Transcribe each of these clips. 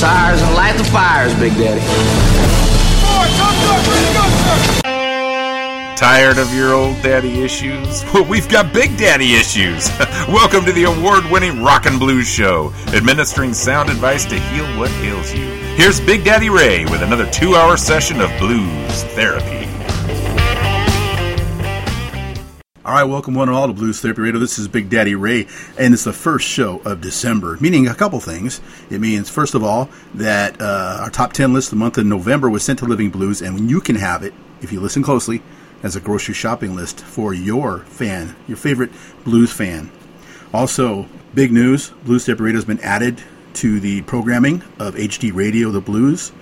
tires and light the fires, Big Daddy. Tired of your old daddy issues? Well, we've got big daddy issues. Welcome to the award winning Rock and Blues Show, administering sound advice to heal what ails you. Here's Big Daddy Ray with another two hour session of blues therapy. All right, welcome one and all to Blues Therapy Radio. This is Big Daddy Ray, and it's the first show of December, meaning a couple things. It means, first of all, that uh, our top 10 list the month of November was sent to Living Blues, and you can have it, if you listen closely, as a grocery shopping list for your fan, your favorite blues fan. Also, big news Blues Therapy Radio has been added to the programming of HD Radio The Blues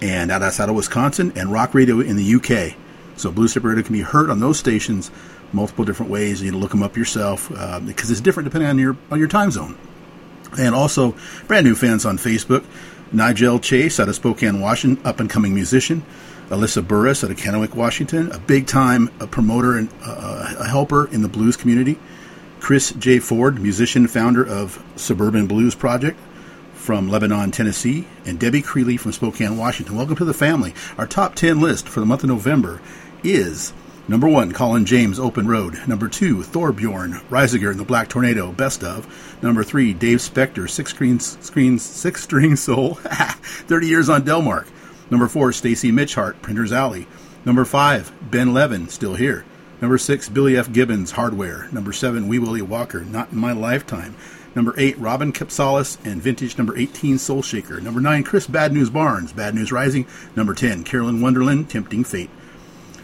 and out outside of Wisconsin and Rock Radio in the UK. So Blues Therapy Radio can be heard on those stations multiple different ways. You to look them up yourself uh, because it's different depending on your on your time zone. And also, brand new fans on Facebook: Nigel Chase out of Spokane, Washington, up and coming musician. Alyssa Burris out of Kennewick, Washington, a big time a promoter and uh, a helper in the blues community. Chris J. Ford, musician, founder of Suburban Blues Project from Lebanon, Tennessee, and Debbie Creeley from Spokane, Washington. Welcome to the family. Our top 10 list for the month of November is Number one, Colin James, Open Road. Number two, Thorbjorn, Risager and the Black Tornado, Best of. Number three, Dave Specter, Six Screen, screen Six String Soul, 30 Years on Delmark. Number four, Stacy Mitchhart, Printer's Alley. Number five, Ben Levin, Still Here. Number six, Billy F. Gibbons, Hardware. Number seven, Wee Willie Walker, Not in My Lifetime. Number eight, Robbin Kapsalis and vintage number 18, Soul Shaker. Number nine, Chris Bad News Barnes, Bad News Rising. Number 10, Carolyn Wonderland, Tempting Fate.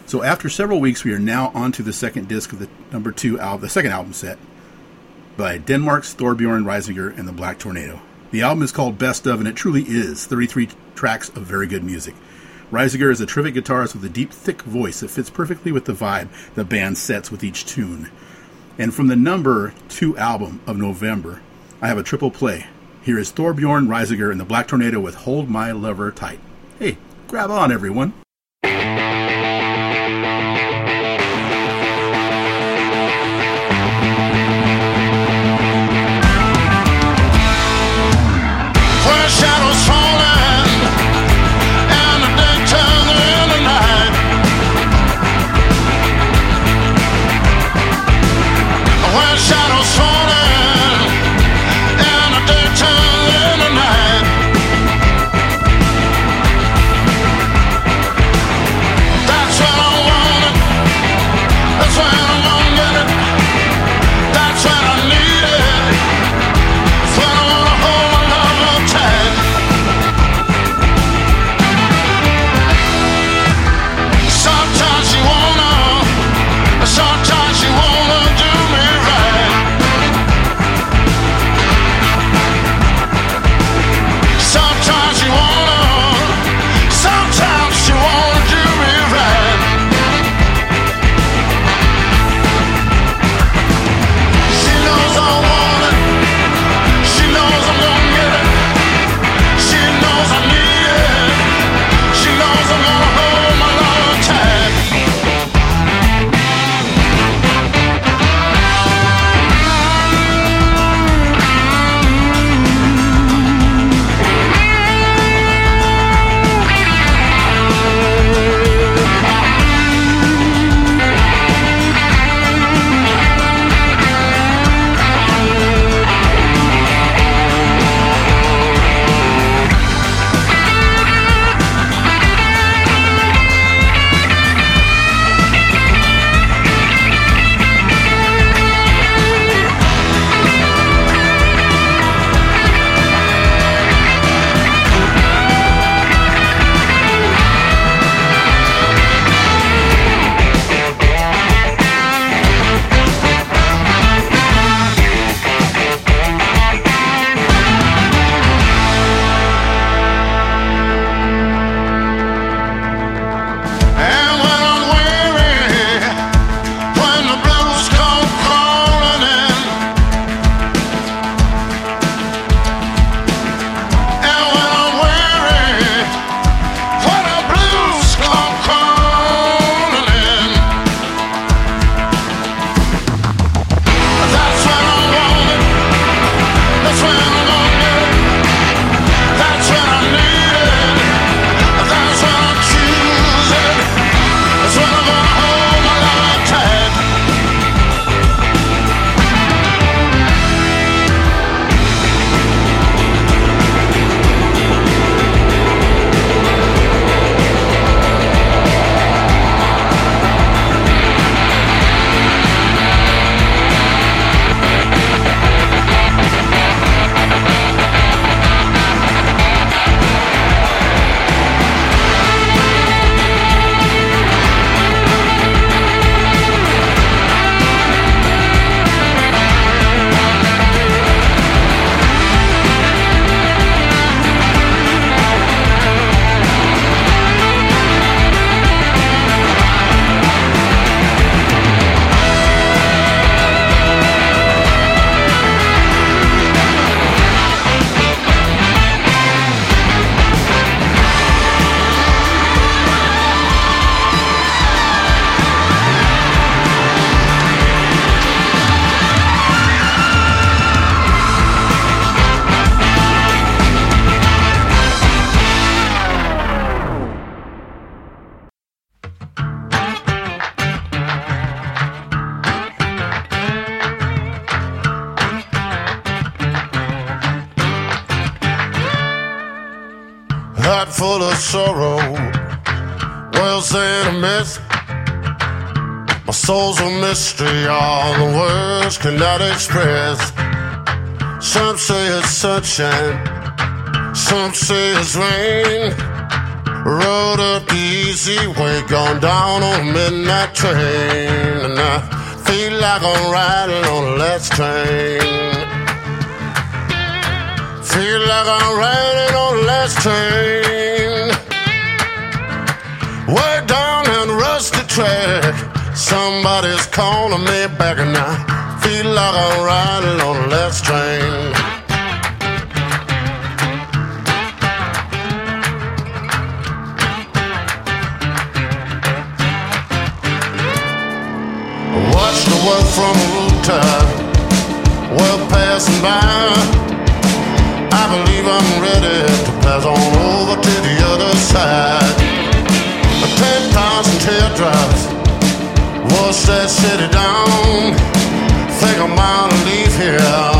So after several weeks, we are now on to the second disc of the number two album, the second album set by Denmark's Thorbjorn Risager and the Black Tornado. The album is called Best of, and it truly is 33 tracks of very good music. Risager is a terrific guitarist with a deep, thick voice that fits perfectly with the vibe the band sets with each tune. And from the number two album of November, I have a triple play. Here is Thorbjorn Risager and the Black Tornado with Hold My Lover Tight. Hey, grab on, everyone. Know sunshine, some say it's rain. Rode up the easy way, gone down on a midnight train. And I feel like I'm riding on a last train. Feel like I'm riding on a last train. Way down and rusty track, somebody's calling me back, and I feel like I'm riding on a last train. rush to work from a rooftop, world passing by. I believe I'm ready to pass on over to the other side. Ten thousand teardrops wash that city down. Think I'm gonna leave here.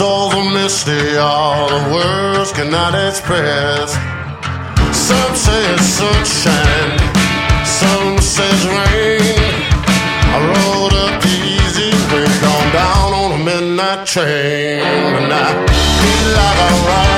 so the misty, all the words cannot express. Some say it's sunshine, some says rain. I rode up the easy way, gone down on a midnight train, and I feel like I'm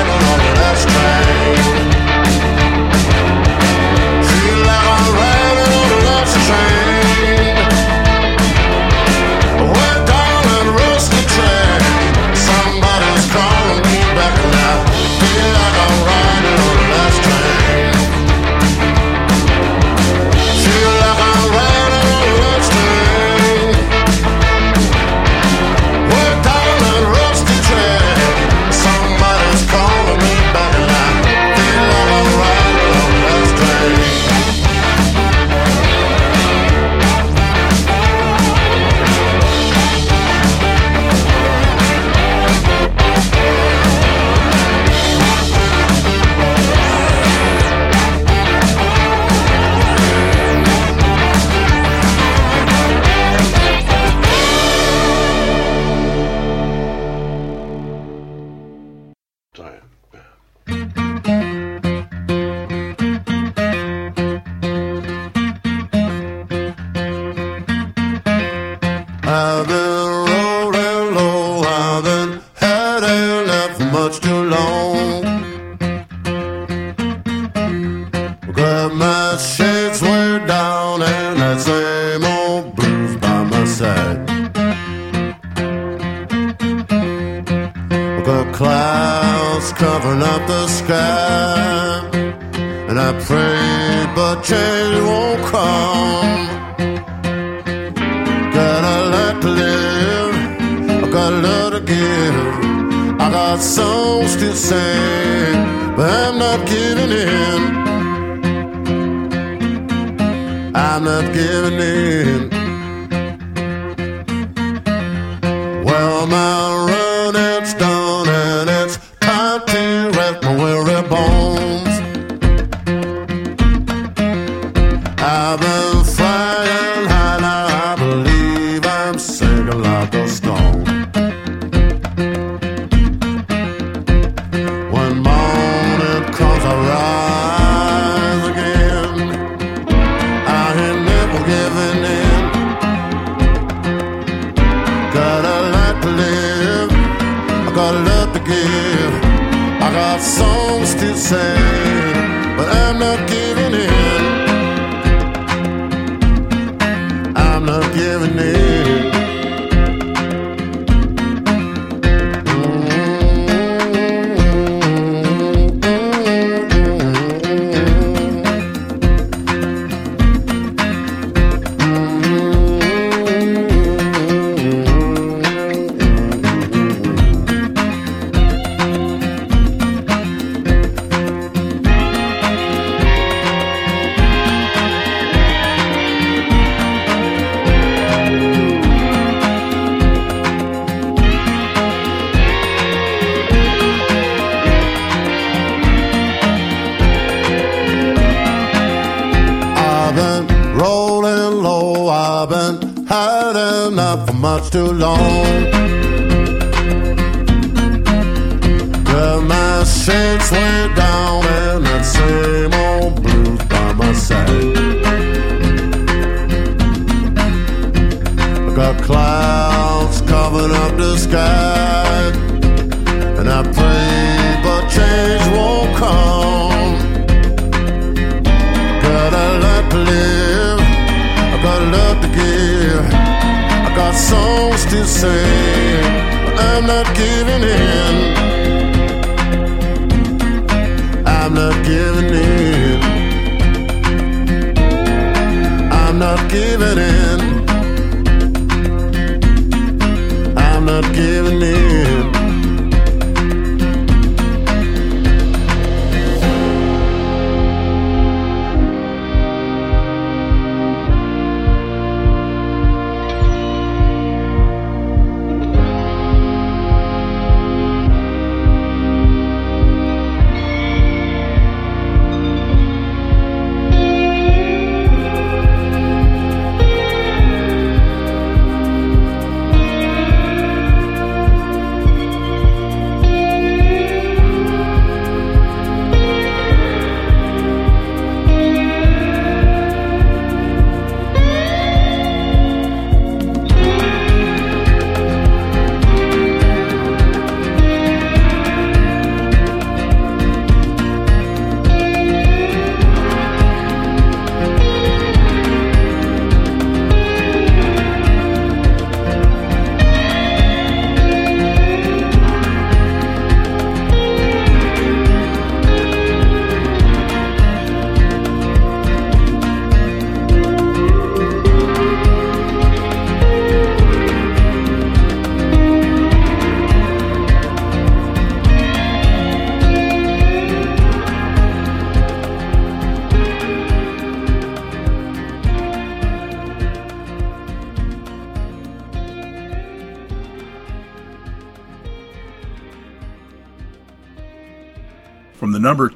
same.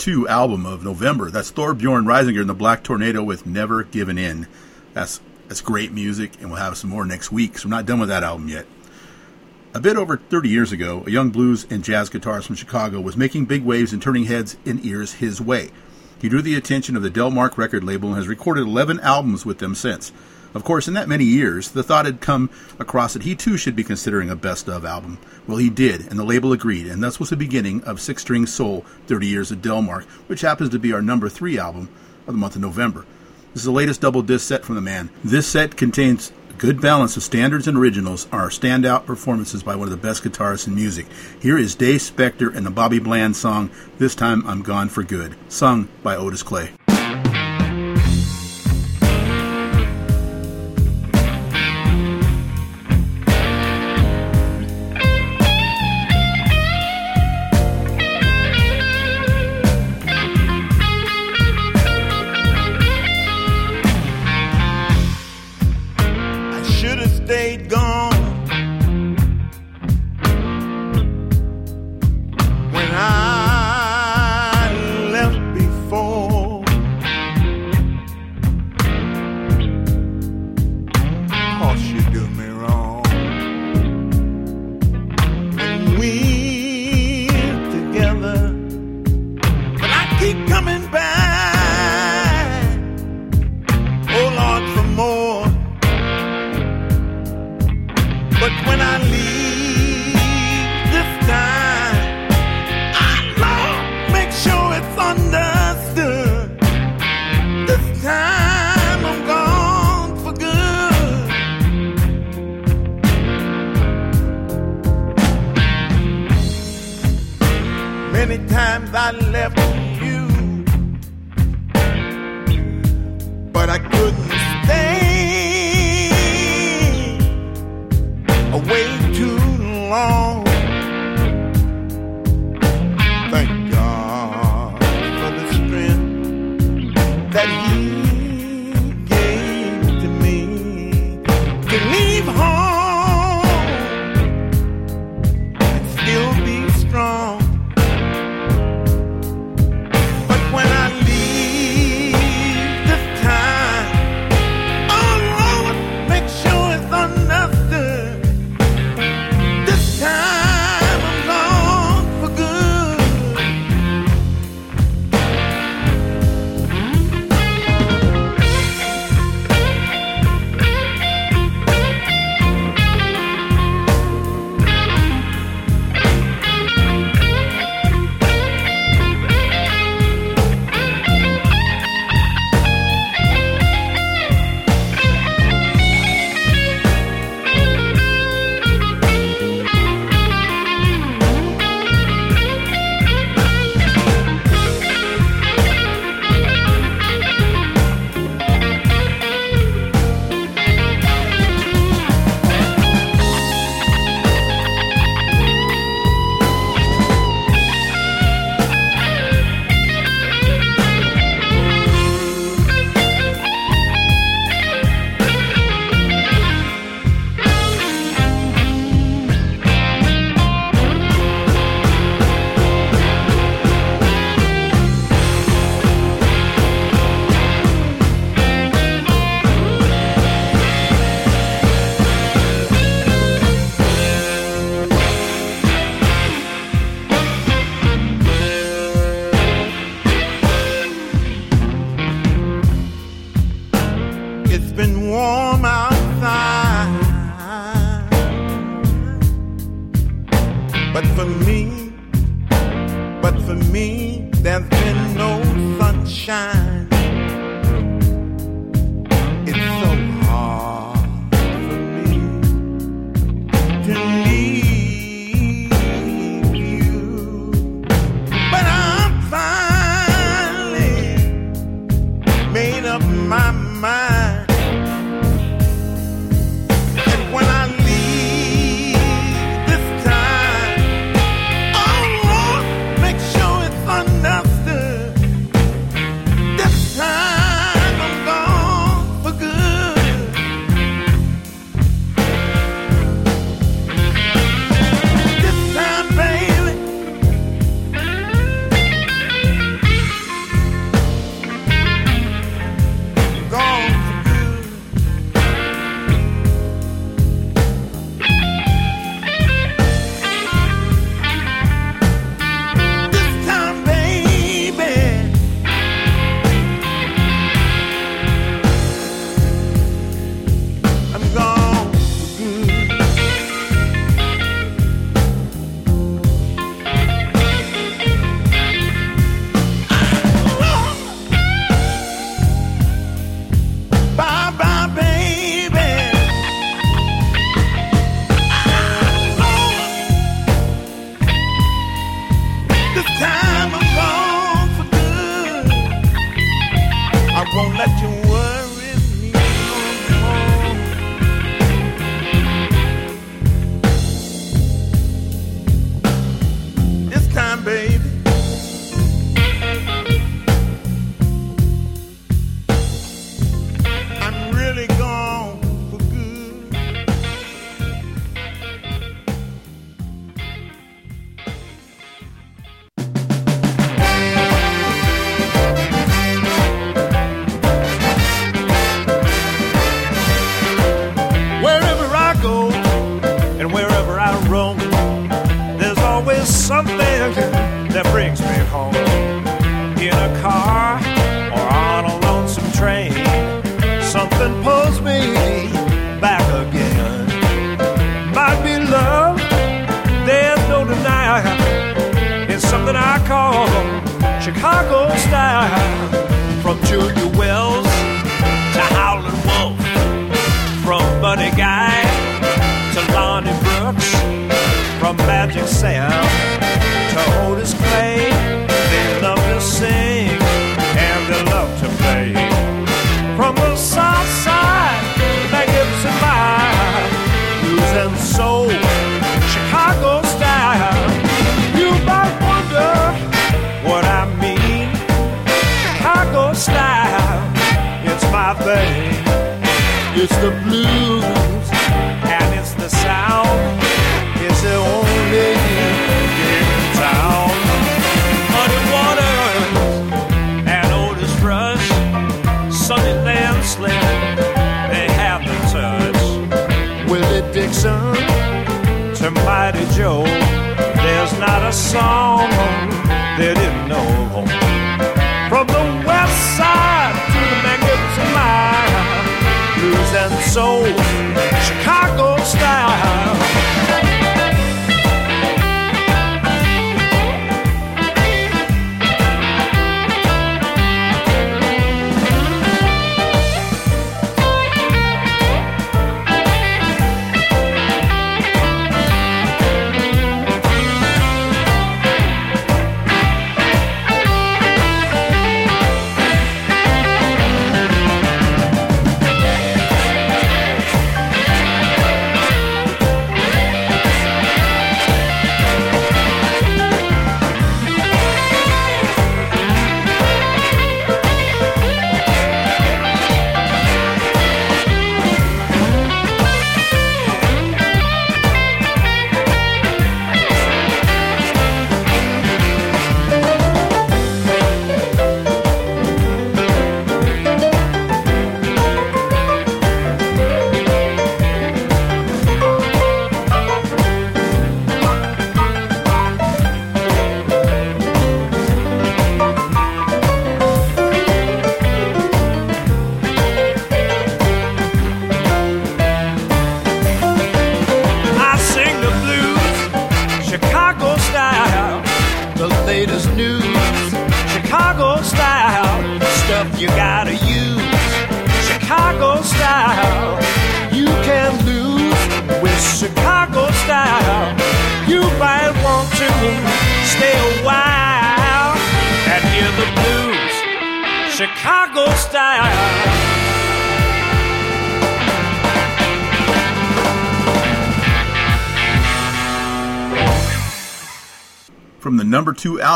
2 album of November. That's Thor Bjorn Risager and the Black Tornado with Never Given In. That's that's great music, and we'll have some more next week. So we're not done with that album yet. A bit over 30 years ago, a young blues and jazz guitarist from Chicago was making big waves and turning heads and ears his way. He drew the attention of the Delmark record label and has recorded 11 albums with them since. Of course, in that many years, the thought had come across that he too should be considering a best of album. Well, he did, and the label agreed, and thus was the beginning of Six String Soul 30 Years of Delmark, which happens to be our number three album of the month of November. This is the latest double disc set from the man. This set contains a good balance of standards and originals, are standout performances by one of the best guitarists in music. Here is Dave Specter and the Bobby Bland song, This Time I'm Gone for Good, sung by Otis Clay. shine.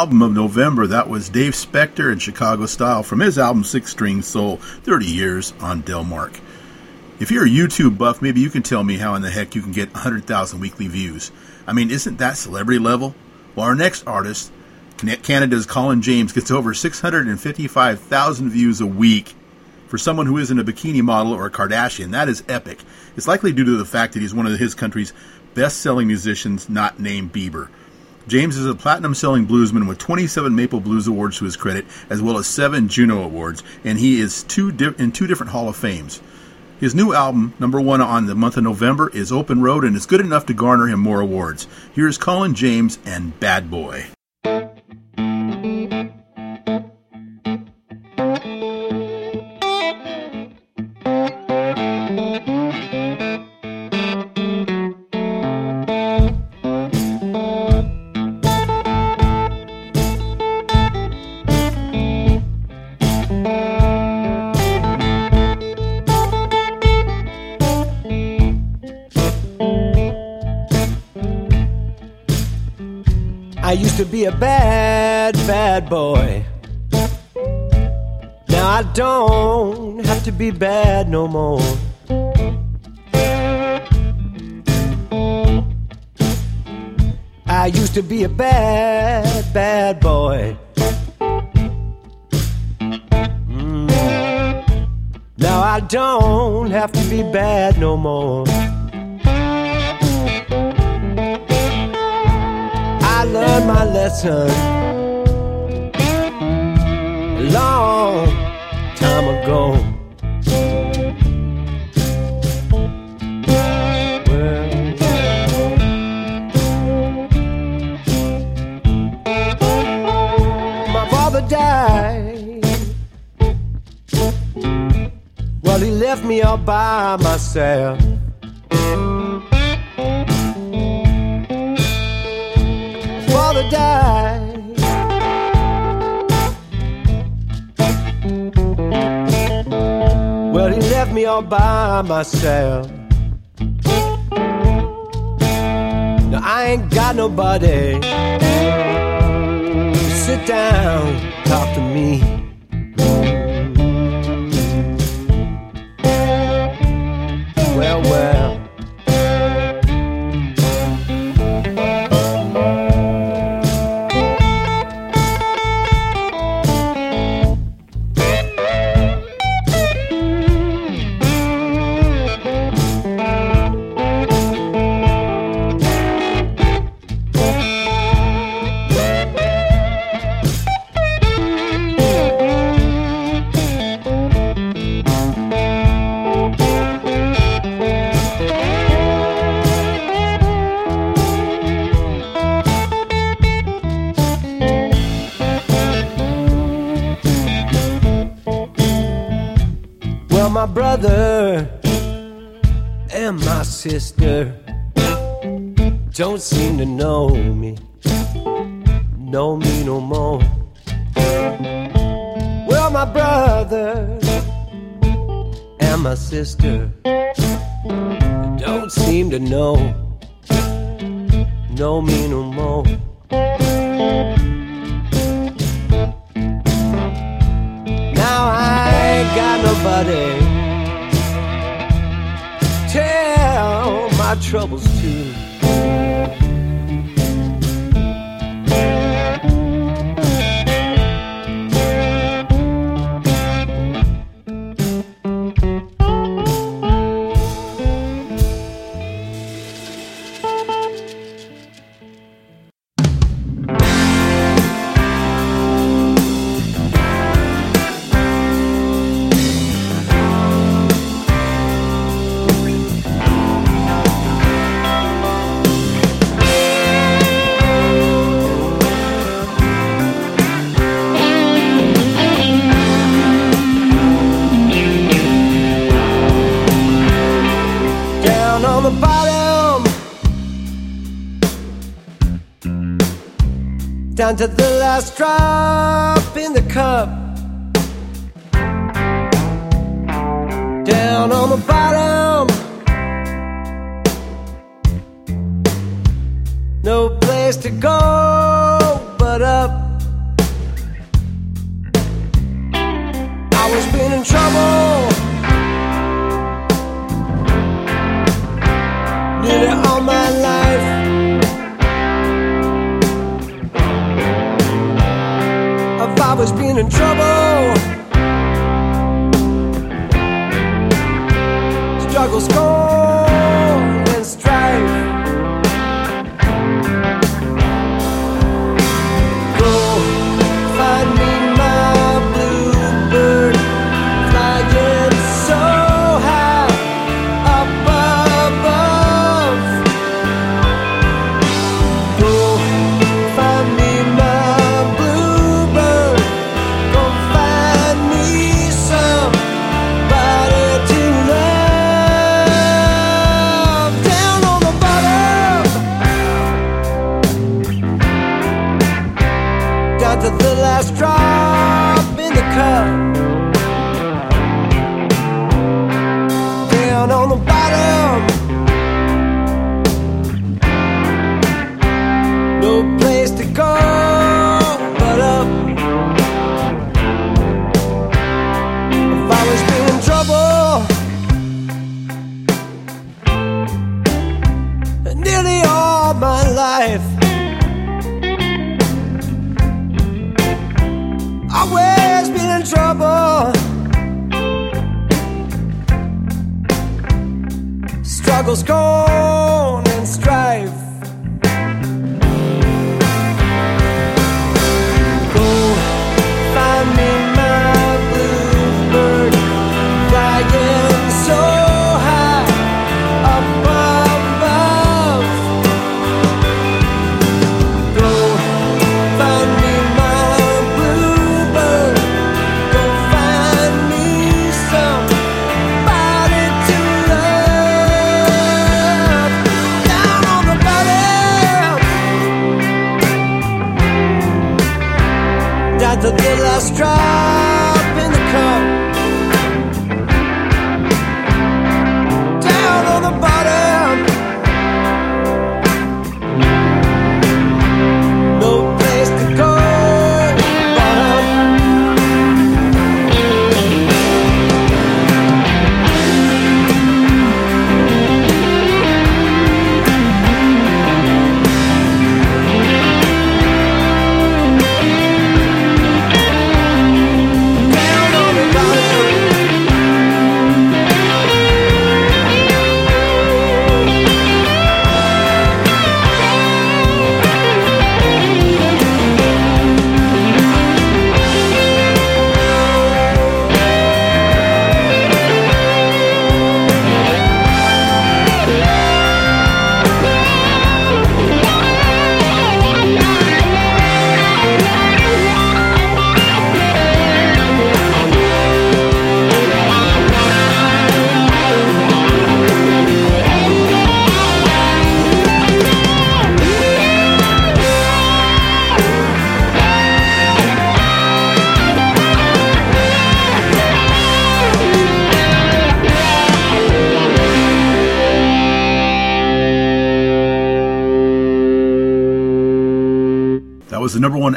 Album of November, that was Dave Specter in Chicago Style from his album Six String Soul 30 Years on Delmark. If you're a YouTube buff, maybe you can tell me how in the heck you can get 100,000 weekly views. I mean, isn't that celebrity level? Well, our next artist, Canada's Colin James, gets over 655,000 views a week. For someone who isn't a bikini model or a Kardashian, that is epic. It's likely due to the fact that he's one of his country's best selling musicians, not named Bieber. James is a platinum selling bluesman with 27 Maple Blues Awards to his credit, as well as seven Juno Awards, and he is two di- in two different Hall of Fames. His new album, number one on the month of November, is Open Road and is good enough to garner him more awards. Here's Colin James and Bad Boy. Be a bad, bad boy. Now I don't have to be bad no more. I used to be a bad, bad boy. Mm. Now I don't have to be bad no more. learned my lesson long time ago. Well, my father died. Well, he left me all by myself. Well, he left me all by myself. Now I ain't got nobody. Sit down, talk to me. Well, well. down to the last drop.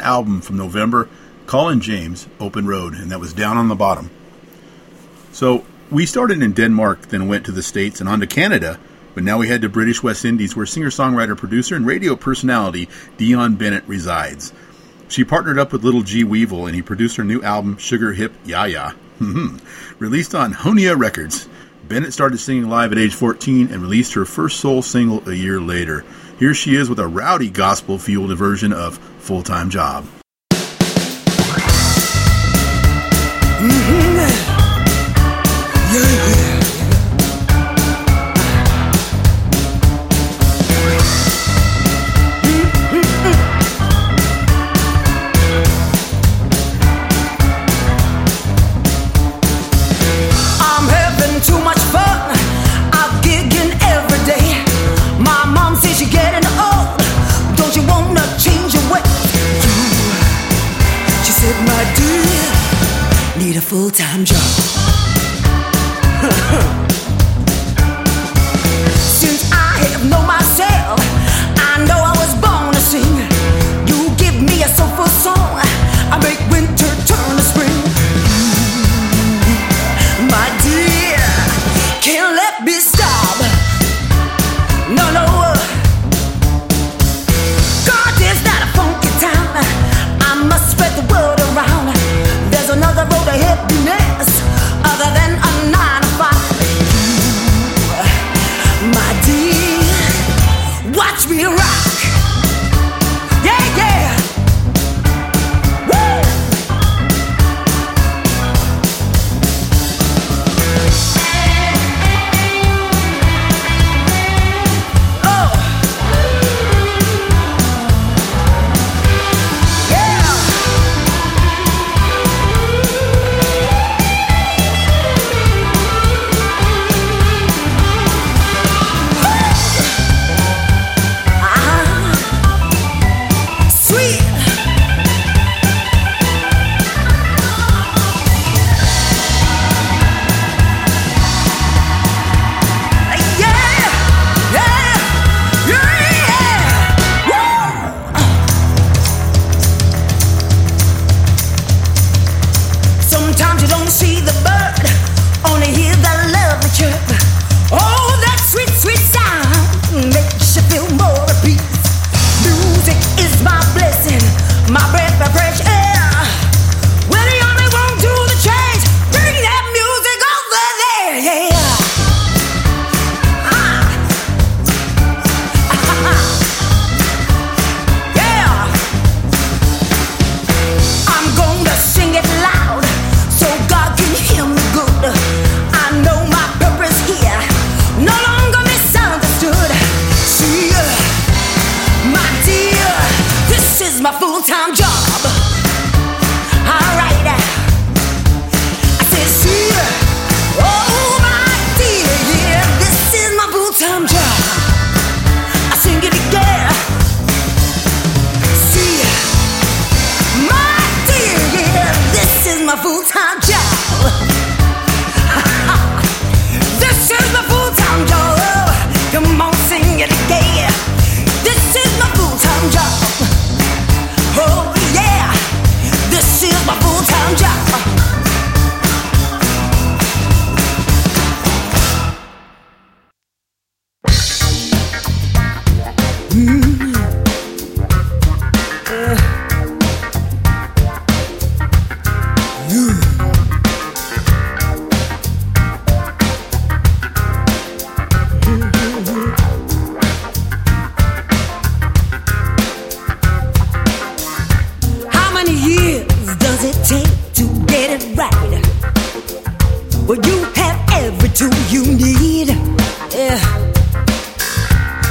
album from November, Colin James, Open Road, and that was Down on the Bottom. So we started in Denmark, then went to the States and on to Canada, but now we head to British West Indies where singer songwriter, producer, and radio personality Dionne Bennett resides. She partnered up with Little G Weevil and he produced her new album, Sugar Hip Ya Ya, released on Honia Records. Bennett started singing live at age 14 and released her first soul single a year later. Here she is with a rowdy gospel fueled version of full time job.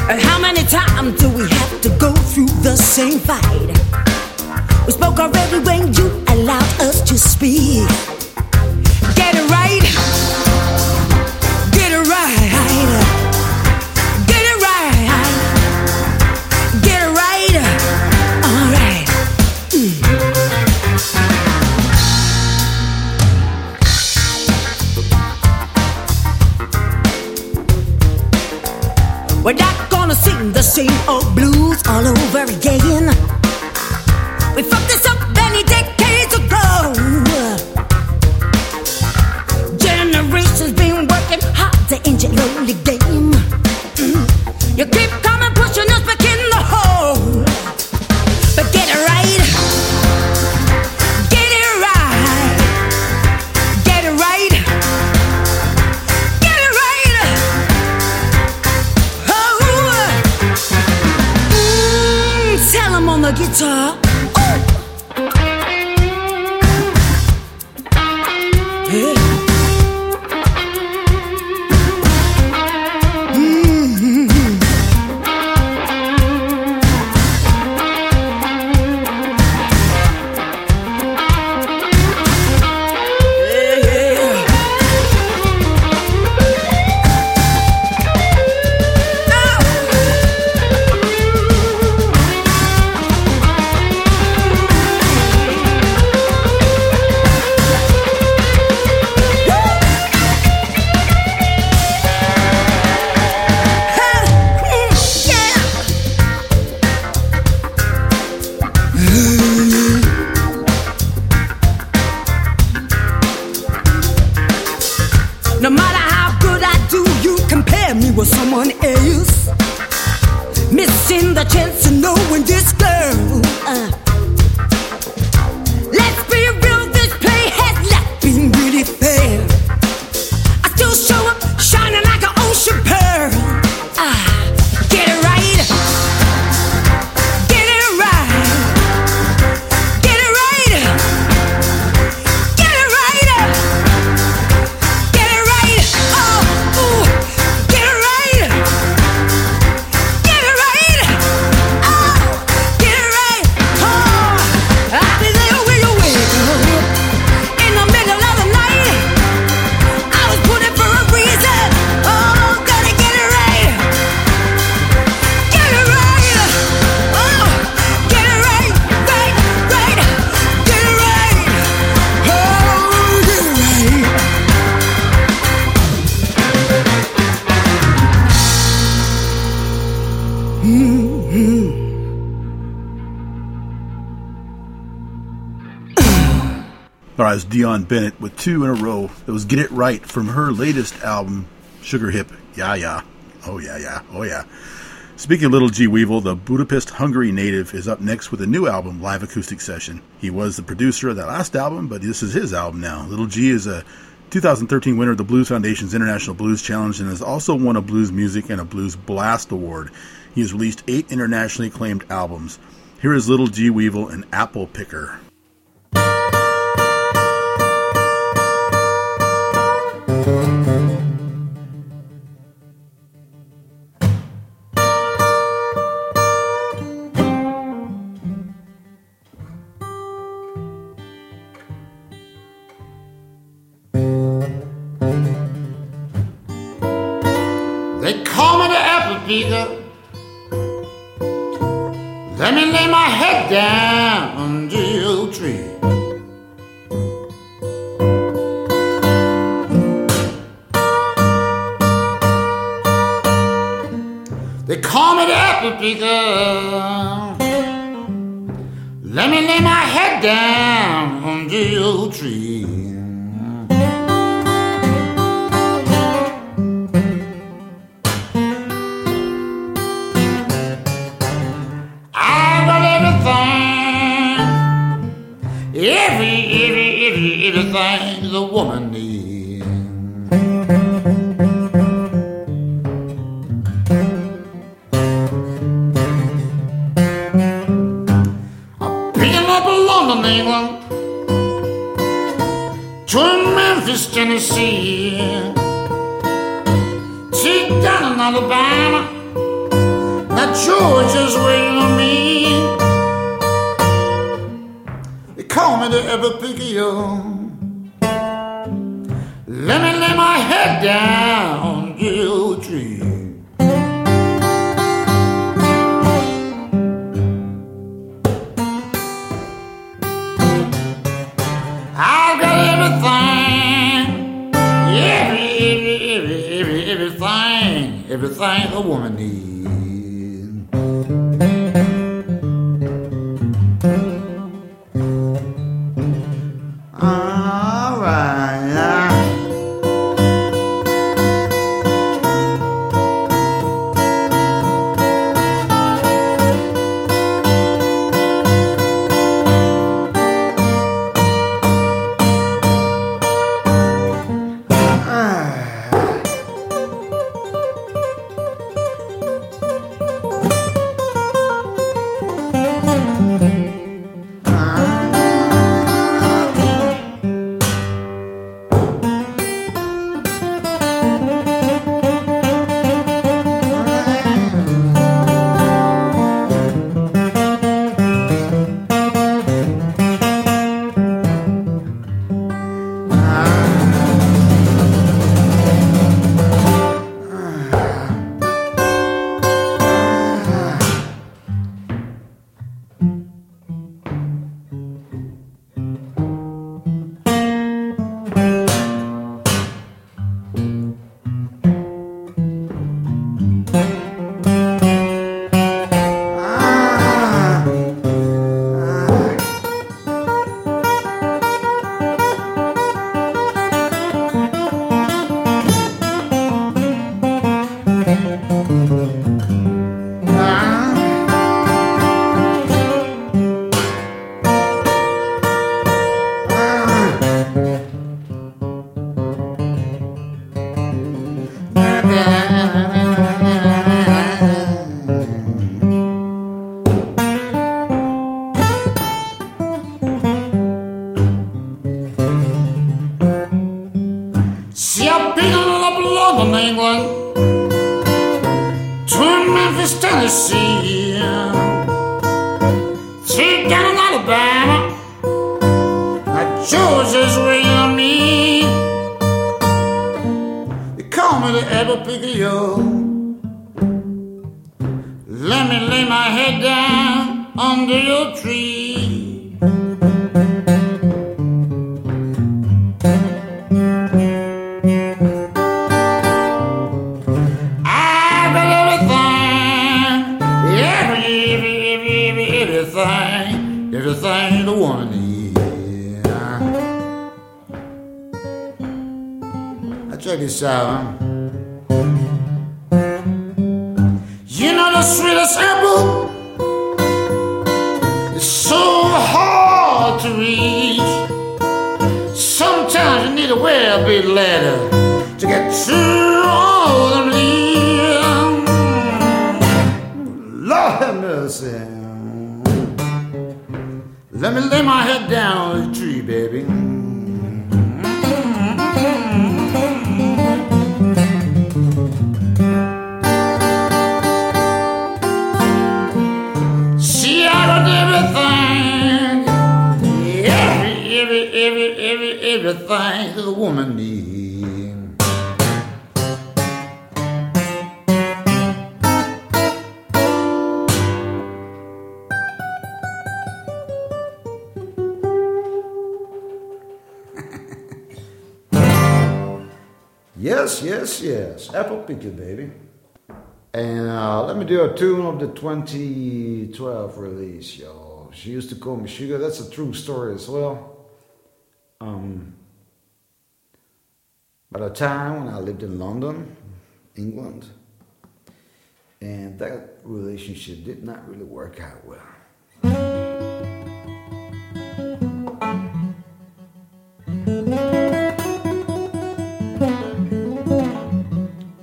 And how many times do we have to go through the same fight? We spoke already when you allowed us to speak. Get it right. all over again. Bennett with two in a row. That was Get It Right from her latest album, Sugar Hip. Yeah, yeah. Oh, yeah, yeah. Oh, yeah. Speaking of Little G Weevil, the Budapest, Hungary native is up next with a new album, Live Acoustic Session. He was the producer of that last album, but this is his album now. Little G is a 2013 winner of the Blues Foundation's International Blues Challenge and has also won a Blues Music and a Blues Blast Award. He has released eight internationally acclaimed albums. Here is Little G Weevil and Apple Picker. Memphis, Tennessee. Three down in Alabama. Now Georgia's waiting on me. They call me the yo. Let me lay my head down under your tree. Now tune of the 2012 release, y'all. She used to call me Sugar. That's a true story as well. Um, by the time when I lived in London, England, and that relationship did not really work out well.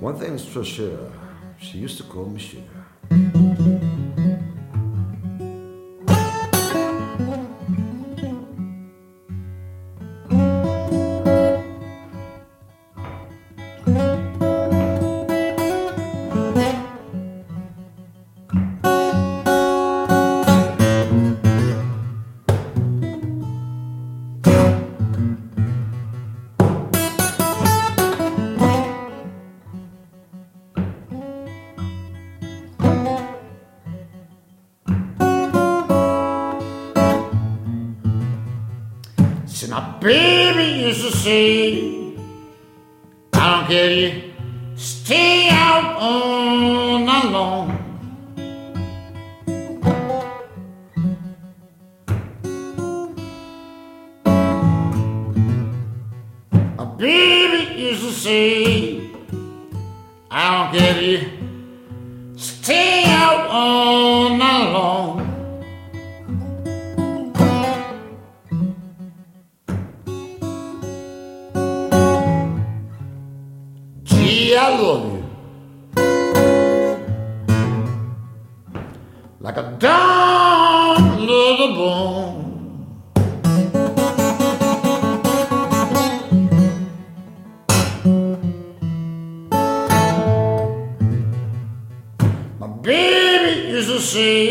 One thing is for sure, she used to call me Sugar. My baby used to say, I don't care. You stay out all night long. My baby used to say, I don't care. You stay out all baby used to say,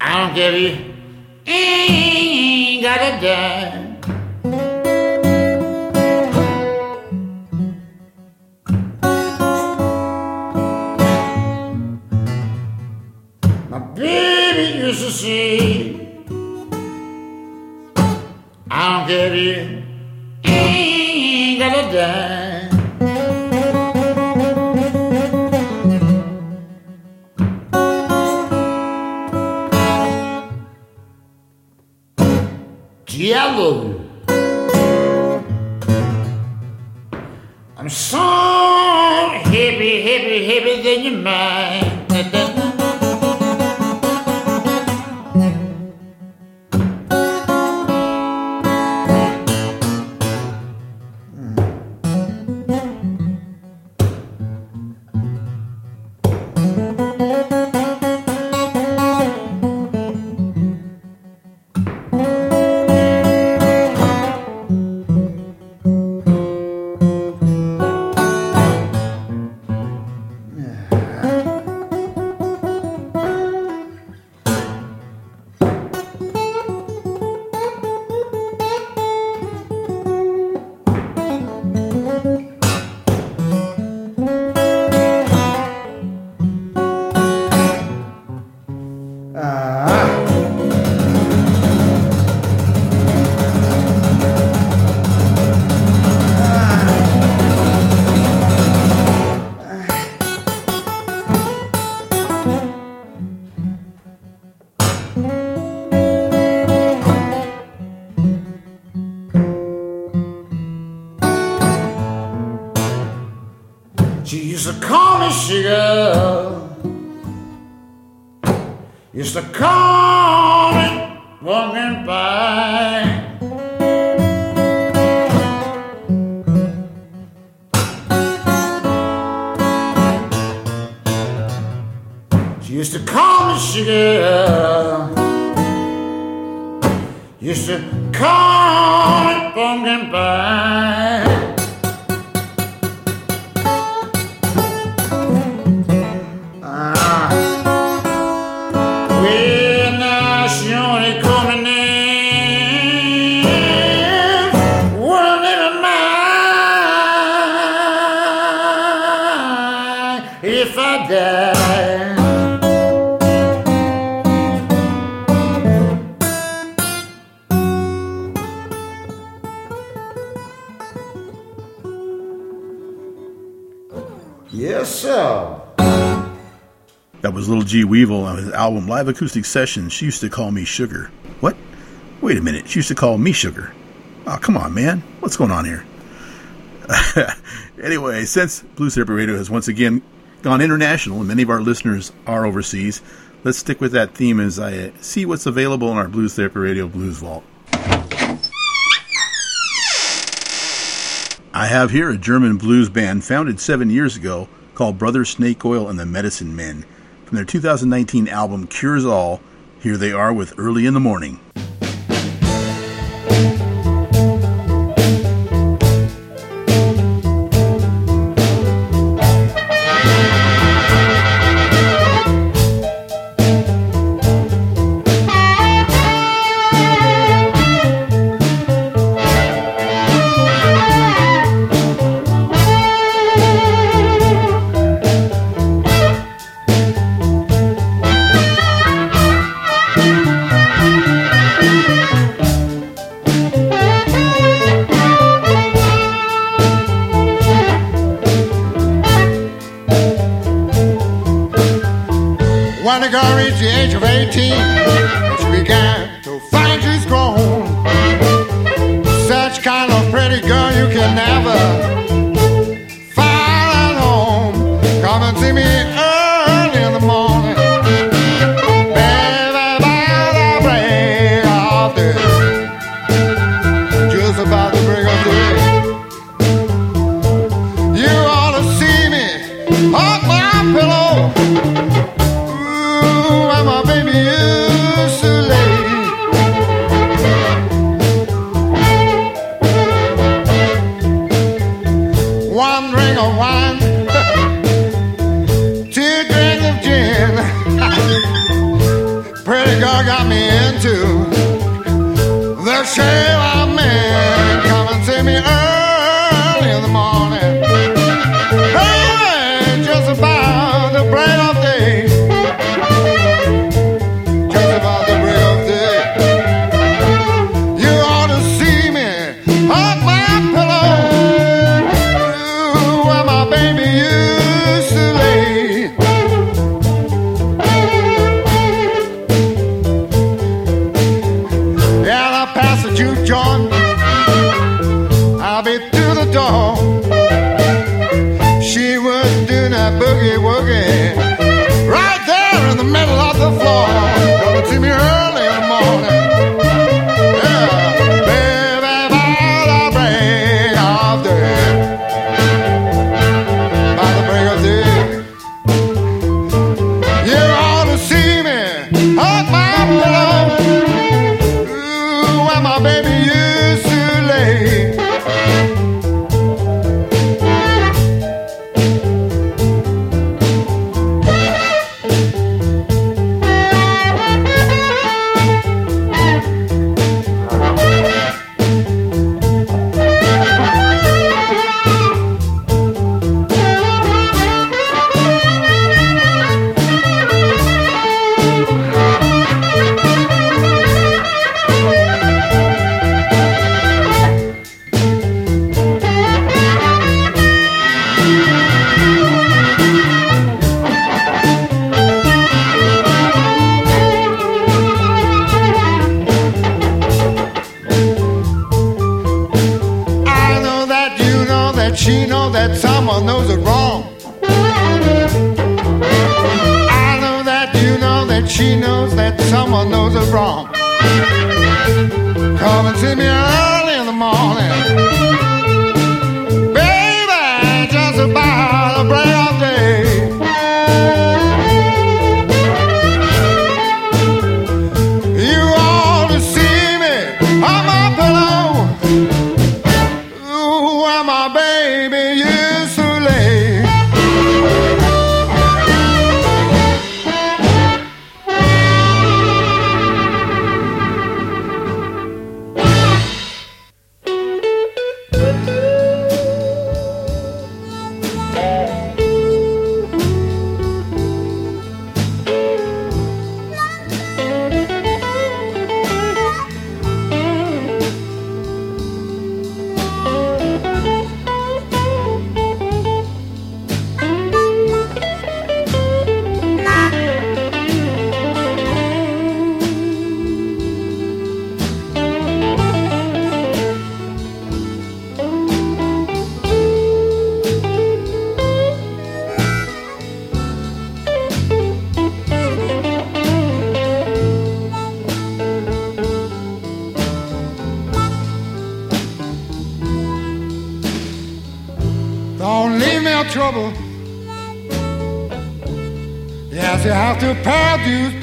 I don't if you ain't got a Evil on his album Live Acoustic Sessions, she used to call me Sugar. What? Wait a minute, she used to call me Sugar. Oh, come on, man. What's going on here? anyway, since Blues Therapy Radio has once again gone international and many of our listeners are overseas, let's stick with that theme as I see what's available in our Blues Therapy Radio Blues Vault. I have here a German blues band founded seven years ago called Brother Snake Oil and the Medicine Men. From their 2019 album Cures All, here they are with Early in the Morning. age of 18.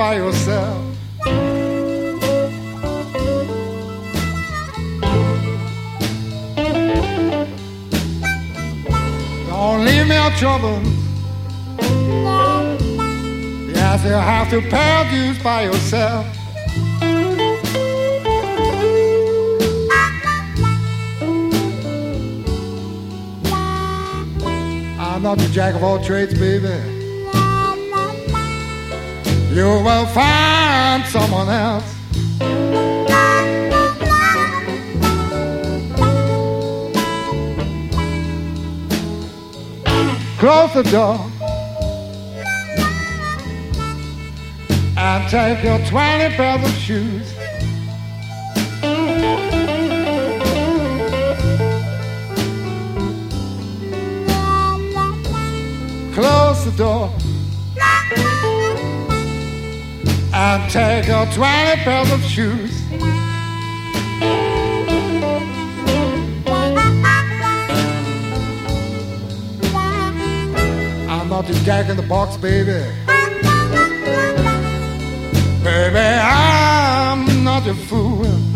By yourself. Don't leave me in trouble. Yes, you'll have to dues by yourself. I'm not the jack of all trades, baby. Someone else. Close the door and take your 20 pairs of shoes. Close the door and take your 20 pairs of shoes. I'm not the jack in the box, baby. Baby, I'm not your fool.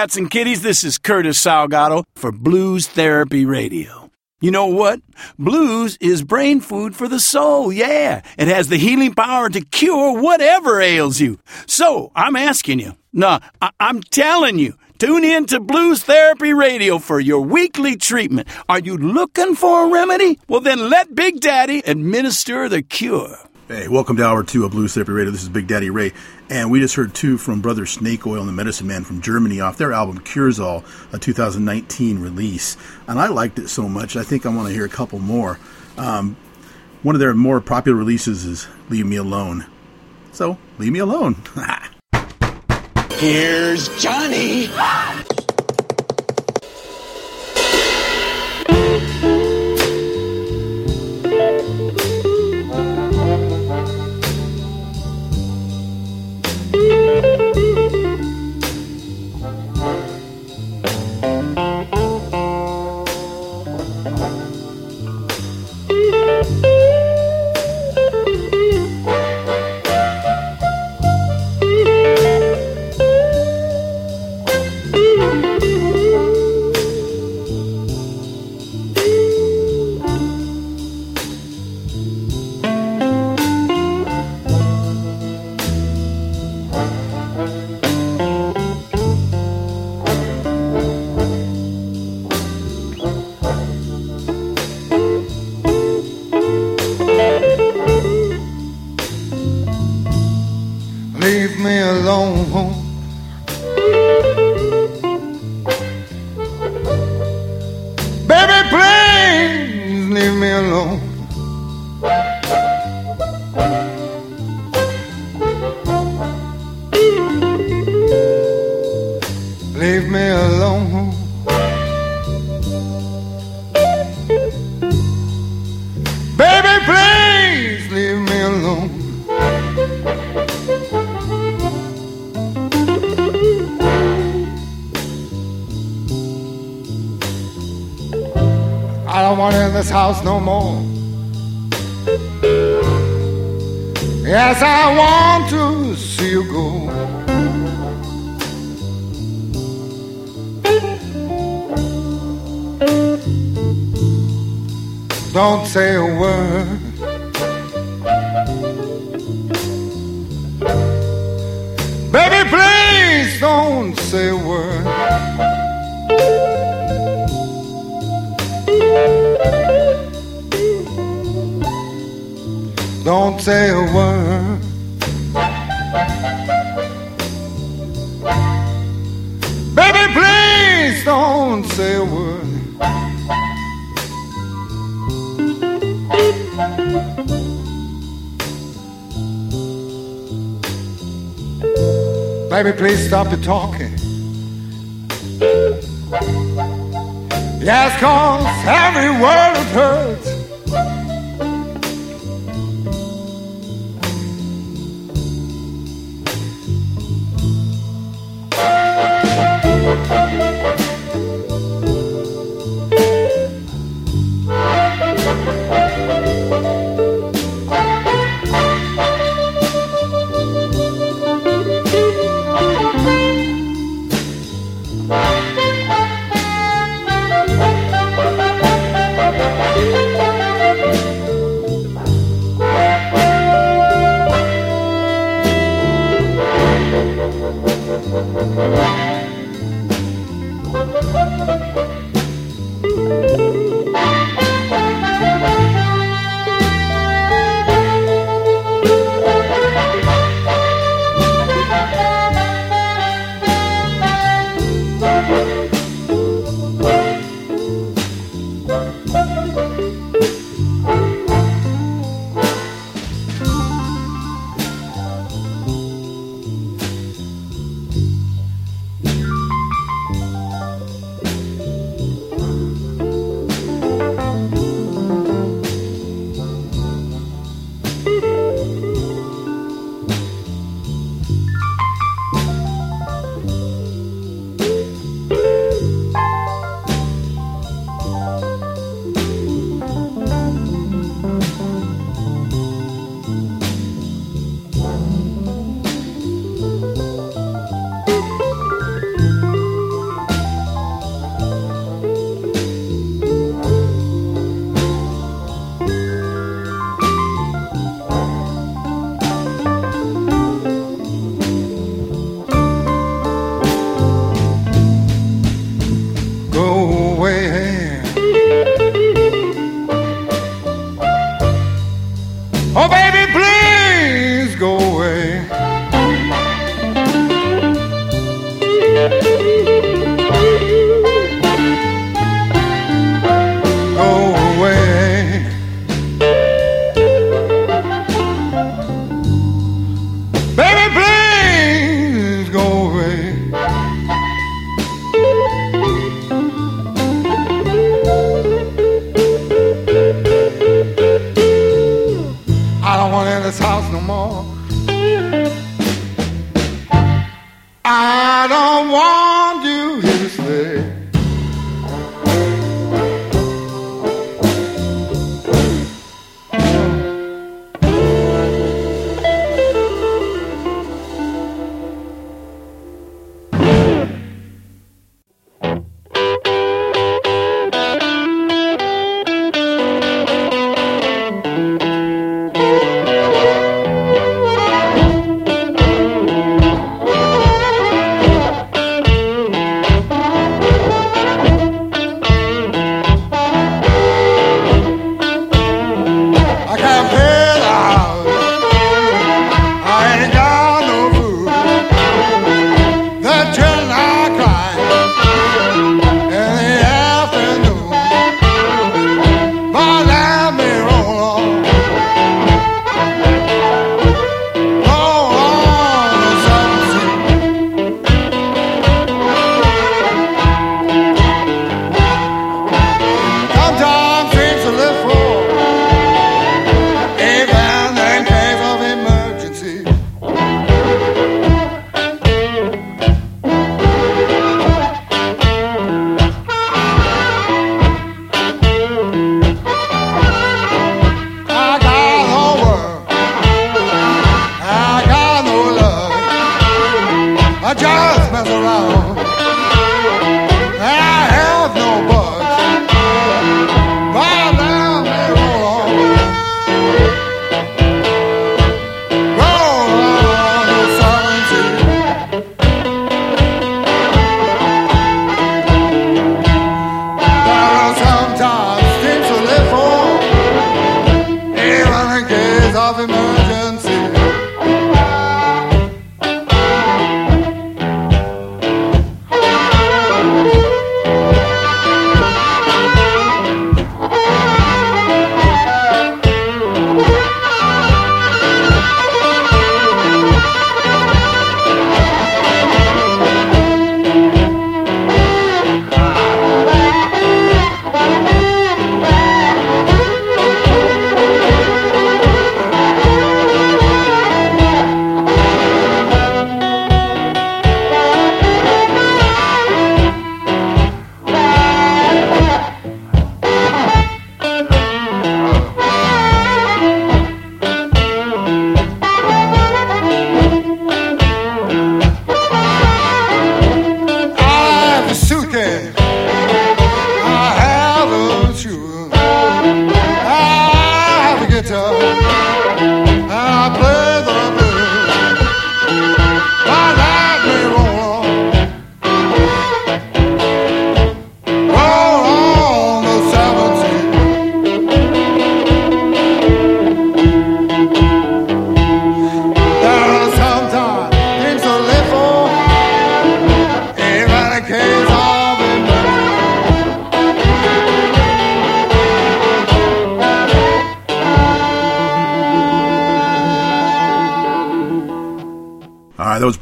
Cats and kitties. This is Curtis Salgado for Blues Therapy Radio. You know what? Blues is brain food for the soul. Yeah. It has the healing power to cure whatever ails you. So I'm asking you, no, I- I'm telling you, tune in to Blues Therapy Radio for your weekly treatment. Are you looking for a remedy? Well, then let Big Daddy administer the cure. Hey, welcome to hour two of Blues Therapy Radio. This is Big Daddy Ray, and we just heard two from Brother Snake Oil and the Medicine Man from Germany off their album Cures All, a 2019 release. And I liked it so much, I think I want to hear a couple more. Um, one of their more popular releases is Leave Me Alone. So, leave me alone. Here's Johnny.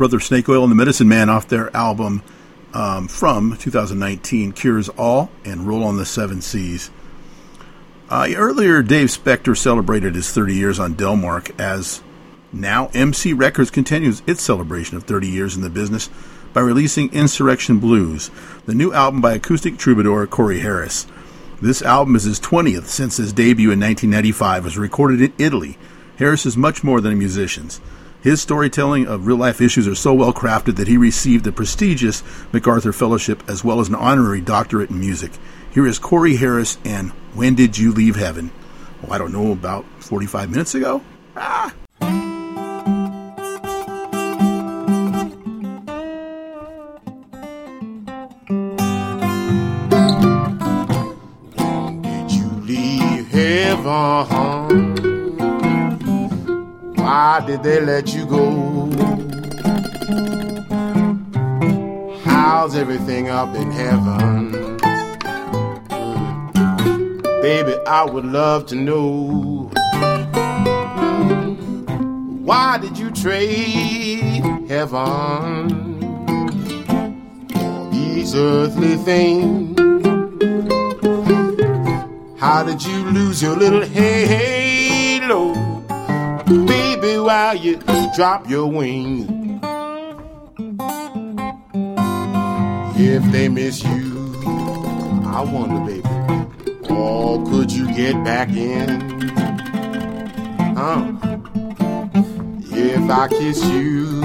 Brother Snake Oil and the Medicine Man off their album um, from 2019, Cures All and Roll on the Seven Seas. Uh, earlier, Dave Specter celebrated his 30 years on Delmark as now MC Records continues its celebration of 30 years in the business by releasing Insurrection Blues, the new album by acoustic troubadour Corey Harris. This album is his 20th since his debut in 1995, was recorded in Italy. Harris is much more than a musician. His storytelling of real life issues are so well crafted that he received the prestigious MacArthur Fellowship as well as an honorary doctorate in music. Here is Corey Harris and When Did You Leave Heaven? Oh, I don't know, about 45 minutes ago? Ah! Did you leave heaven? Why did they let you go? How's everything up in heaven? Mm. Baby, I would love to know. Why did you trade heaven for these earthly things? How did you lose your little halo? While you drop your wings. If they miss you, I wonder, baby, oh, could you get back in? Huh? If I kiss you,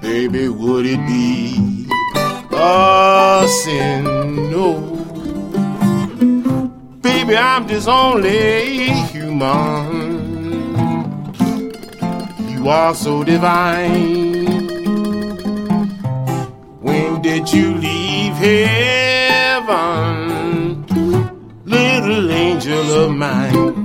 baby, would it be a sin? No. Baby, I'm just only human. You are so divine. When did you leave heaven, little angel of mine?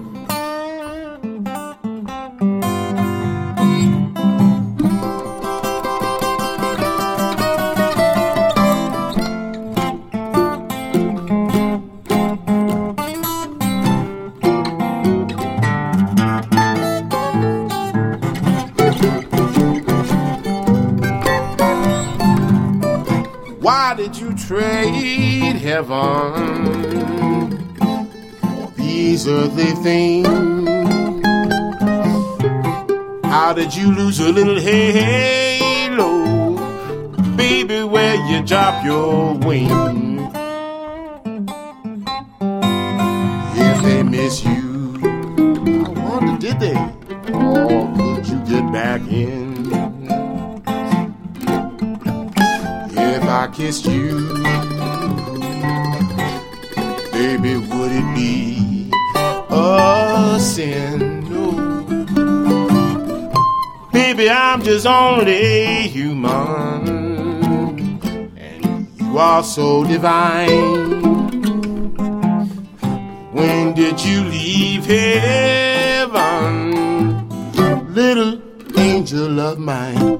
Heaven these earthly things? How did you lose your little halo, baby, where you drop your wings? If they miss you, I wonder did they? Or could you get back in? If I kissed you, I'm just only human, and you are so divine. When did you leave heaven, little angel of mine?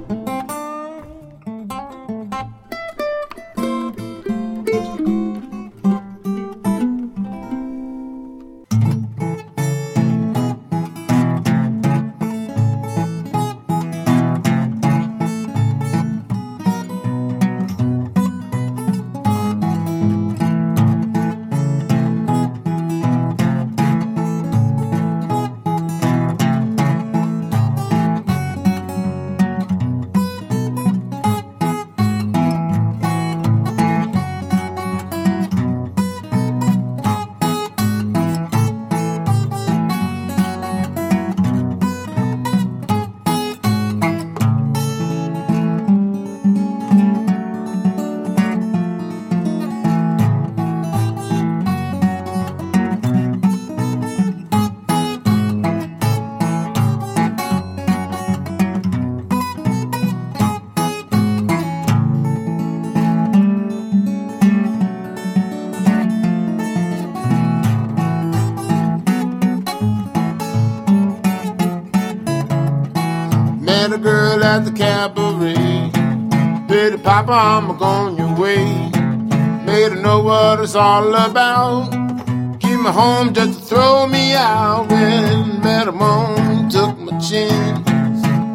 Papa, I'm going your way. Made to know what it's all about. Keep me home just to throw me out. When met took my chin.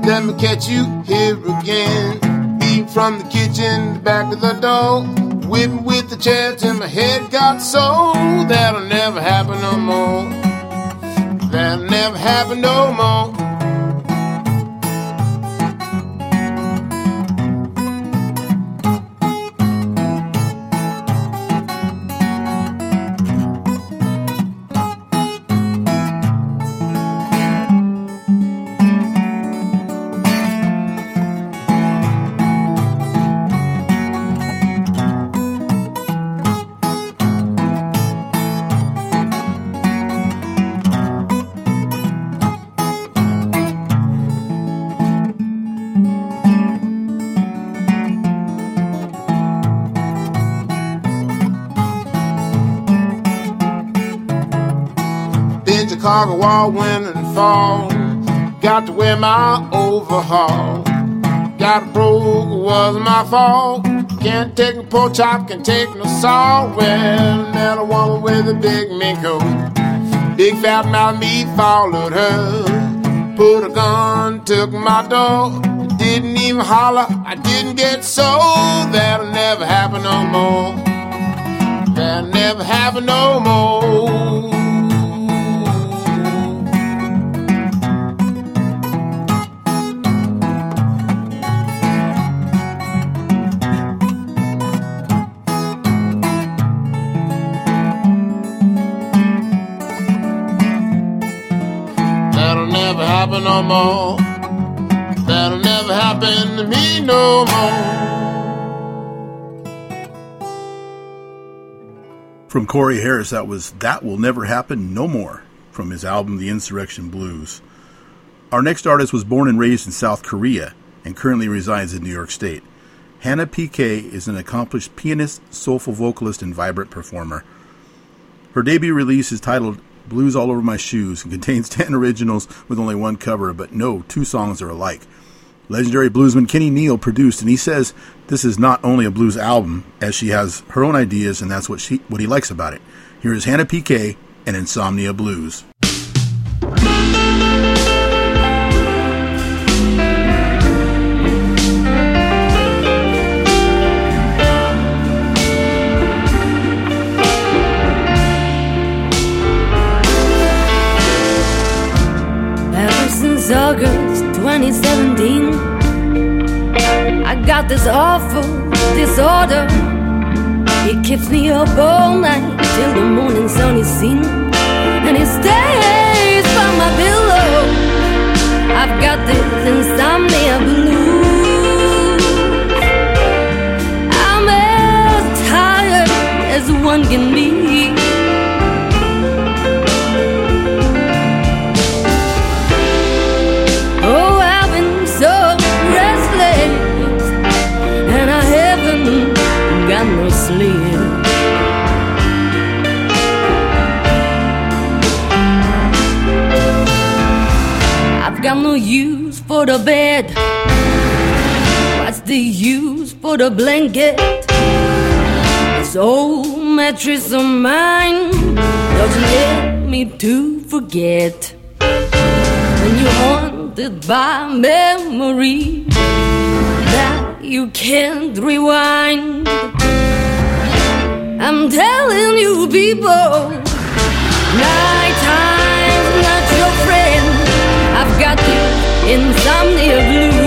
Let me catch you here again. Eat from the kitchen, the back of the door. Whip me with the chair till my head got so. That'll never happen no more. That'll never happen no more. Chicago all winter and fall. Got to wear my overhaul. Got broke, was my fault. Can't take no pork chop, can't take no salt. Well, met a woman with a big mink coat. Big fat mouth me followed her. Put a gun, took my dog. Didn't even holler, I didn't get sold. That'll never happen no more. That'll never happen no more. Happen no more. That'll never happen to me no more. From Corey Harris, that was That Will Never Happen No More from his album The Insurrection Blues. Our next artist was born and raised in South Korea and currently resides in New York State. Hannah PK is an accomplished pianist, soulful vocalist, and vibrant performer. Her debut release is titled Blues All Over My Shoes and contains 10 originals with only one cover, but no two songs are alike. Legendary bluesman Kenny Neal produced, and he says this is not only a blues album, as she has her own ideas, and that's what she what he likes about it. Here is Hannah PK and Insomnia Blues. August 2017, I got this awful disorder. It keeps me up all night till the morning sun is seen, and it stays by my pillow. I've got this insomnia blues. I'm as tired as one can be. No use for the bed. What's the use for the blanket? This old mattress of mine doesn't let me to forget when you're haunted by memory that you can't rewind. I'm telling you, people, night time's got the insomnia blues.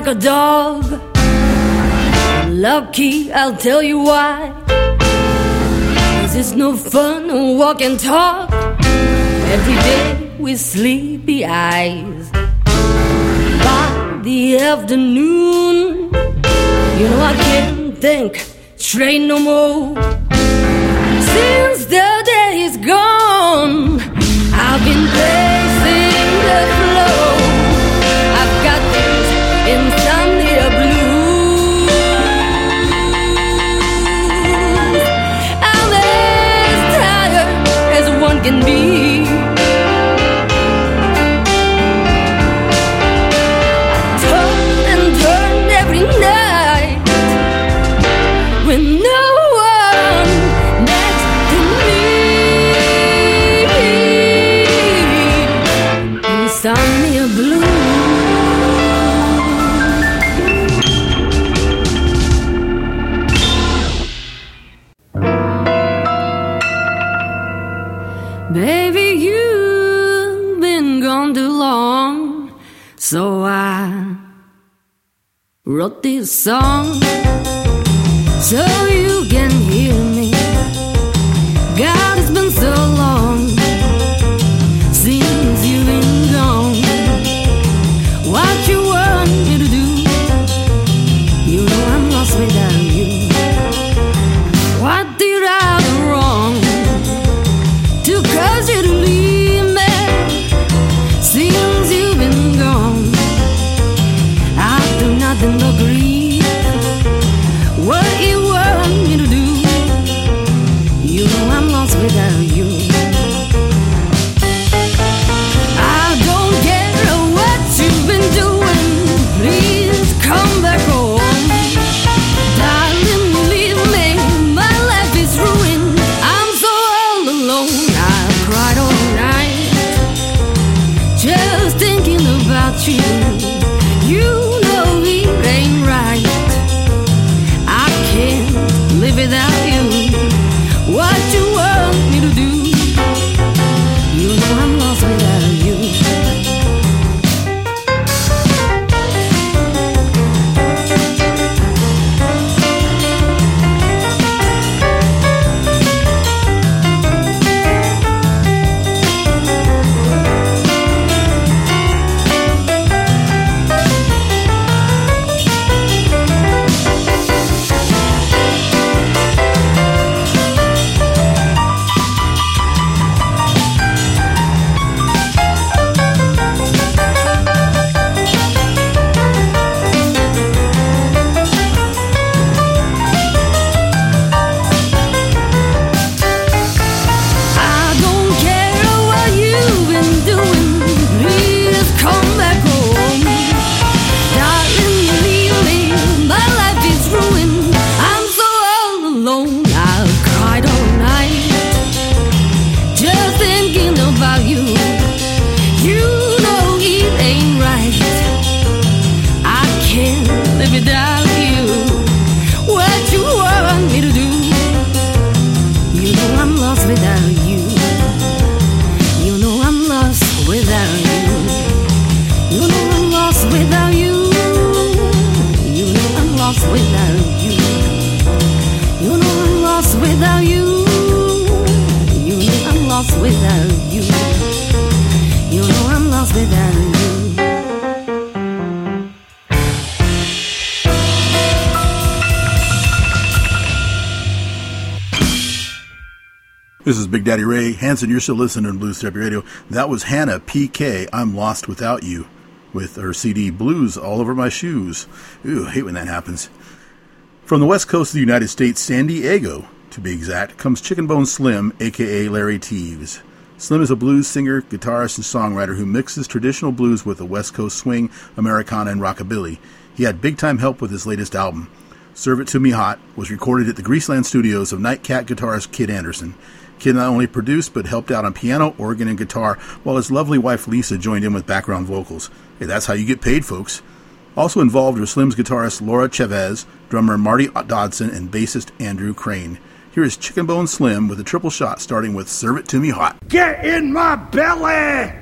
Like a dog. Lucky, I'll tell you why. Cause it's no fun to walk and talk every day with sleepy eyes. By the afternoon, you know I can't think straight no more. Song. So Hanson, you're still listening to Blues Therapy Radio. That was Hannah PK, I'm Lost Without You, with her CD Blues All Over My Shoes. Ooh, hate when that happens. From the west coast of the United States, San Diego, to be exact, comes Chicken Bone Slim, aka Larry Teves. Slim is a blues singer, guitarist, and songwriter who mixes traditional blues with the West Coast swing, Americana, and rockabilly. He had big time help with his latest album. Serve It To Me Hot was recorded at the Greaseland studios of Nightcat guitarist Kid Anderson. Kid not only produced but helped out on piano, organ, and guitar, while his lovely wife Lisa joined in with background vocals. Hey, that's how you get paid, folks. Also involved were Slim's guitarist Laura Chavez, drummer Marty Dodson, and bassist Andrew Crane. Here is Chicken Bone Slim with a triple shot starting with Serve It To Me Hot. Get in my belly!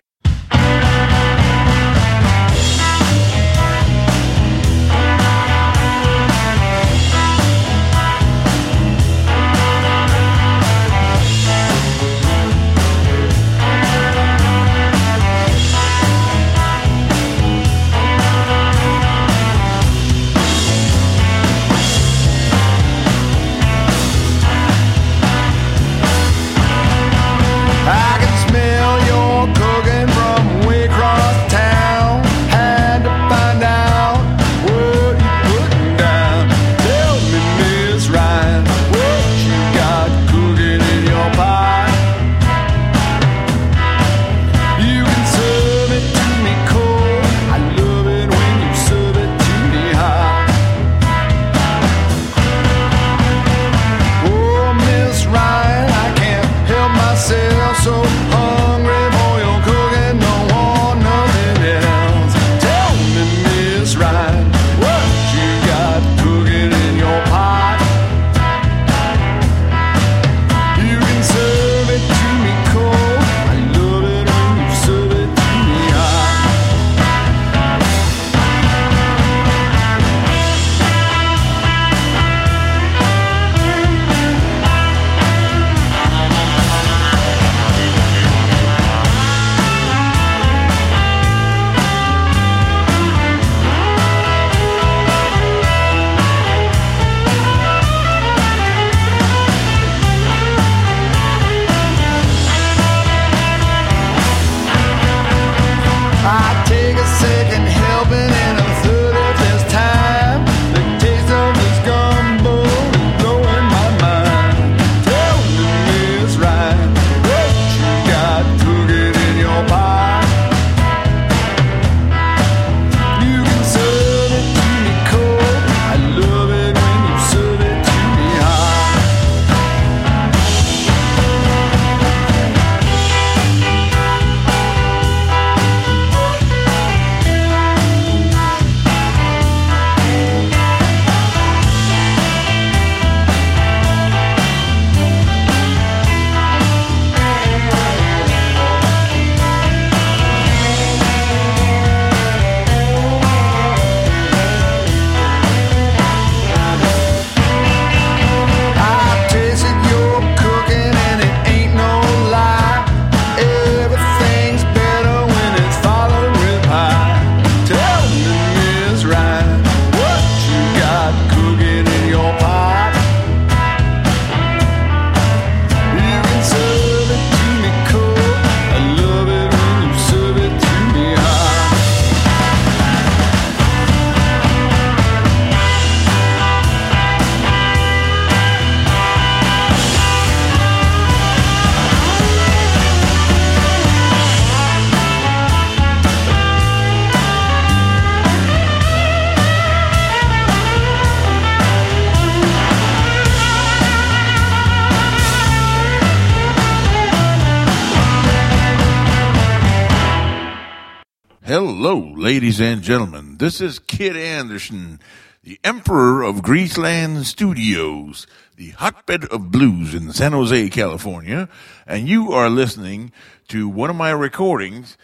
Ladies and gentlemen, this is Kid Anderson, the Emperor of Greaseland Studios, the hotbed of blues in San Jose, California, and you are listening to one of my recordings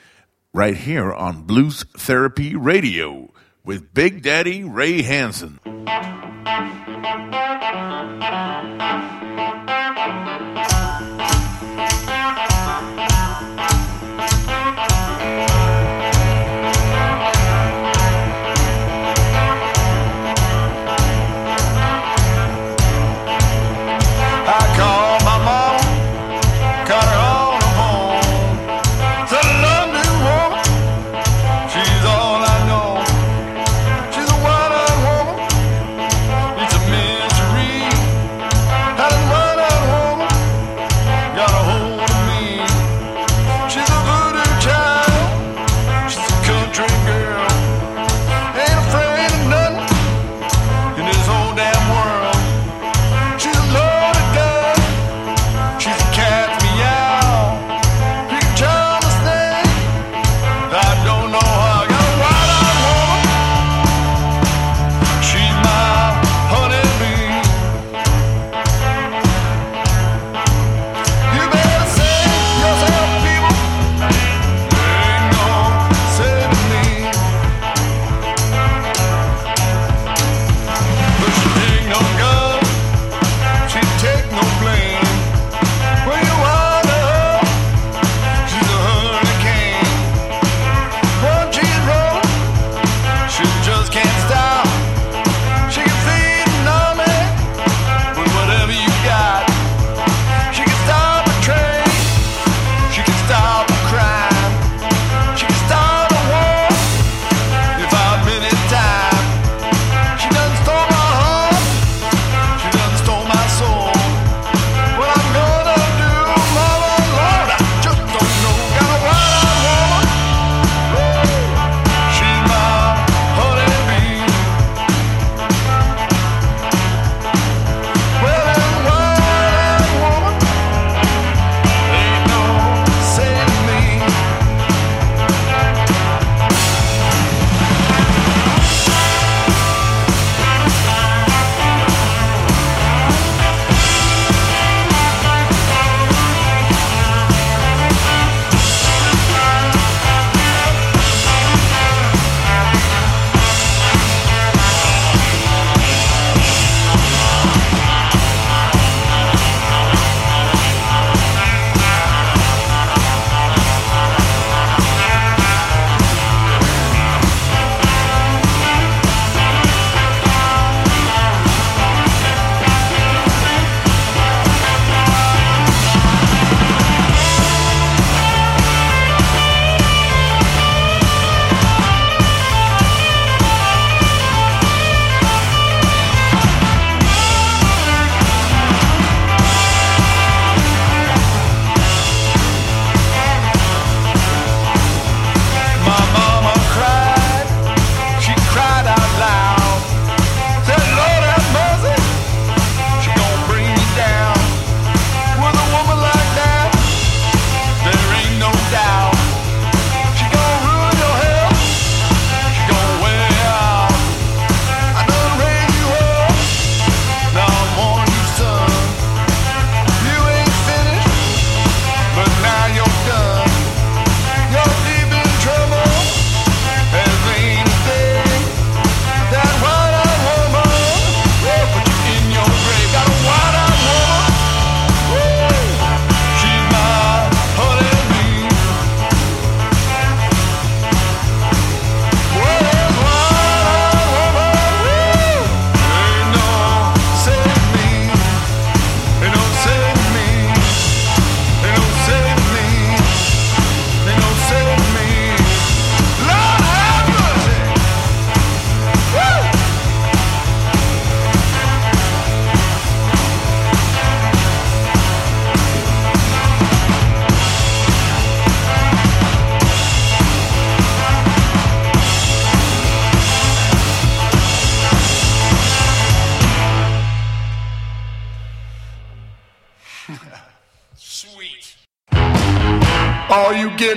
right here on Blues Therapy Radio with Big Daddy Ray Hansen.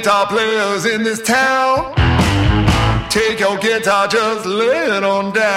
guitar players in this town. Take your guitar, just lay it on down.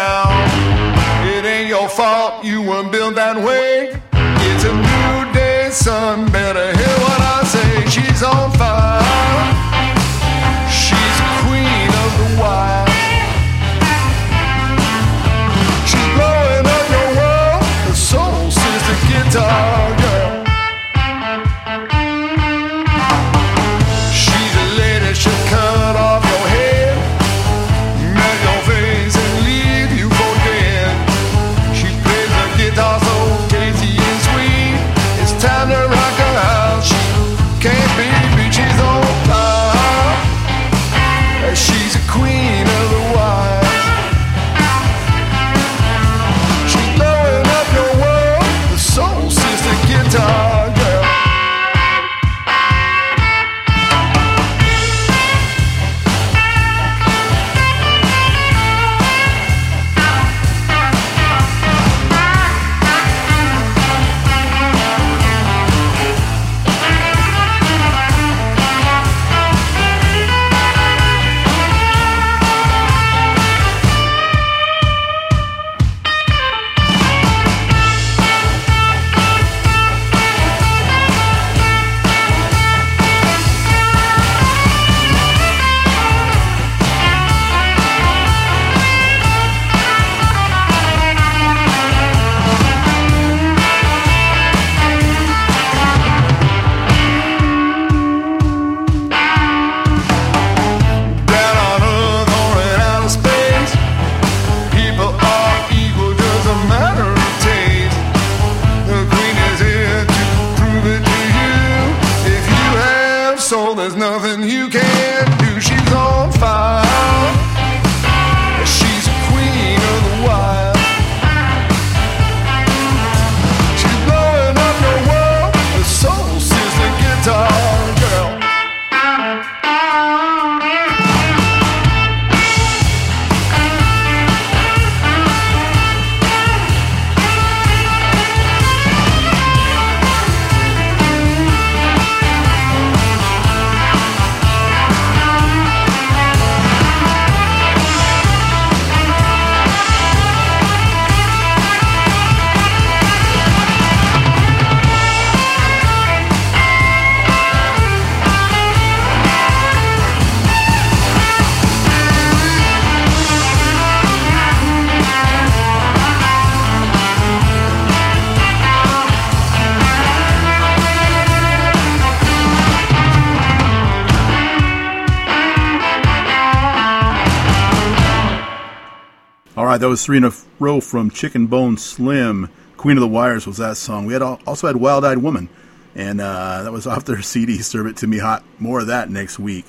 Was three in a row from Chicken Bone Slim. Queen of the Wires was that song. We had al- also had Wild Eyed Woman, and uh, that was off their CD. Serve it to me hot. More of that next week.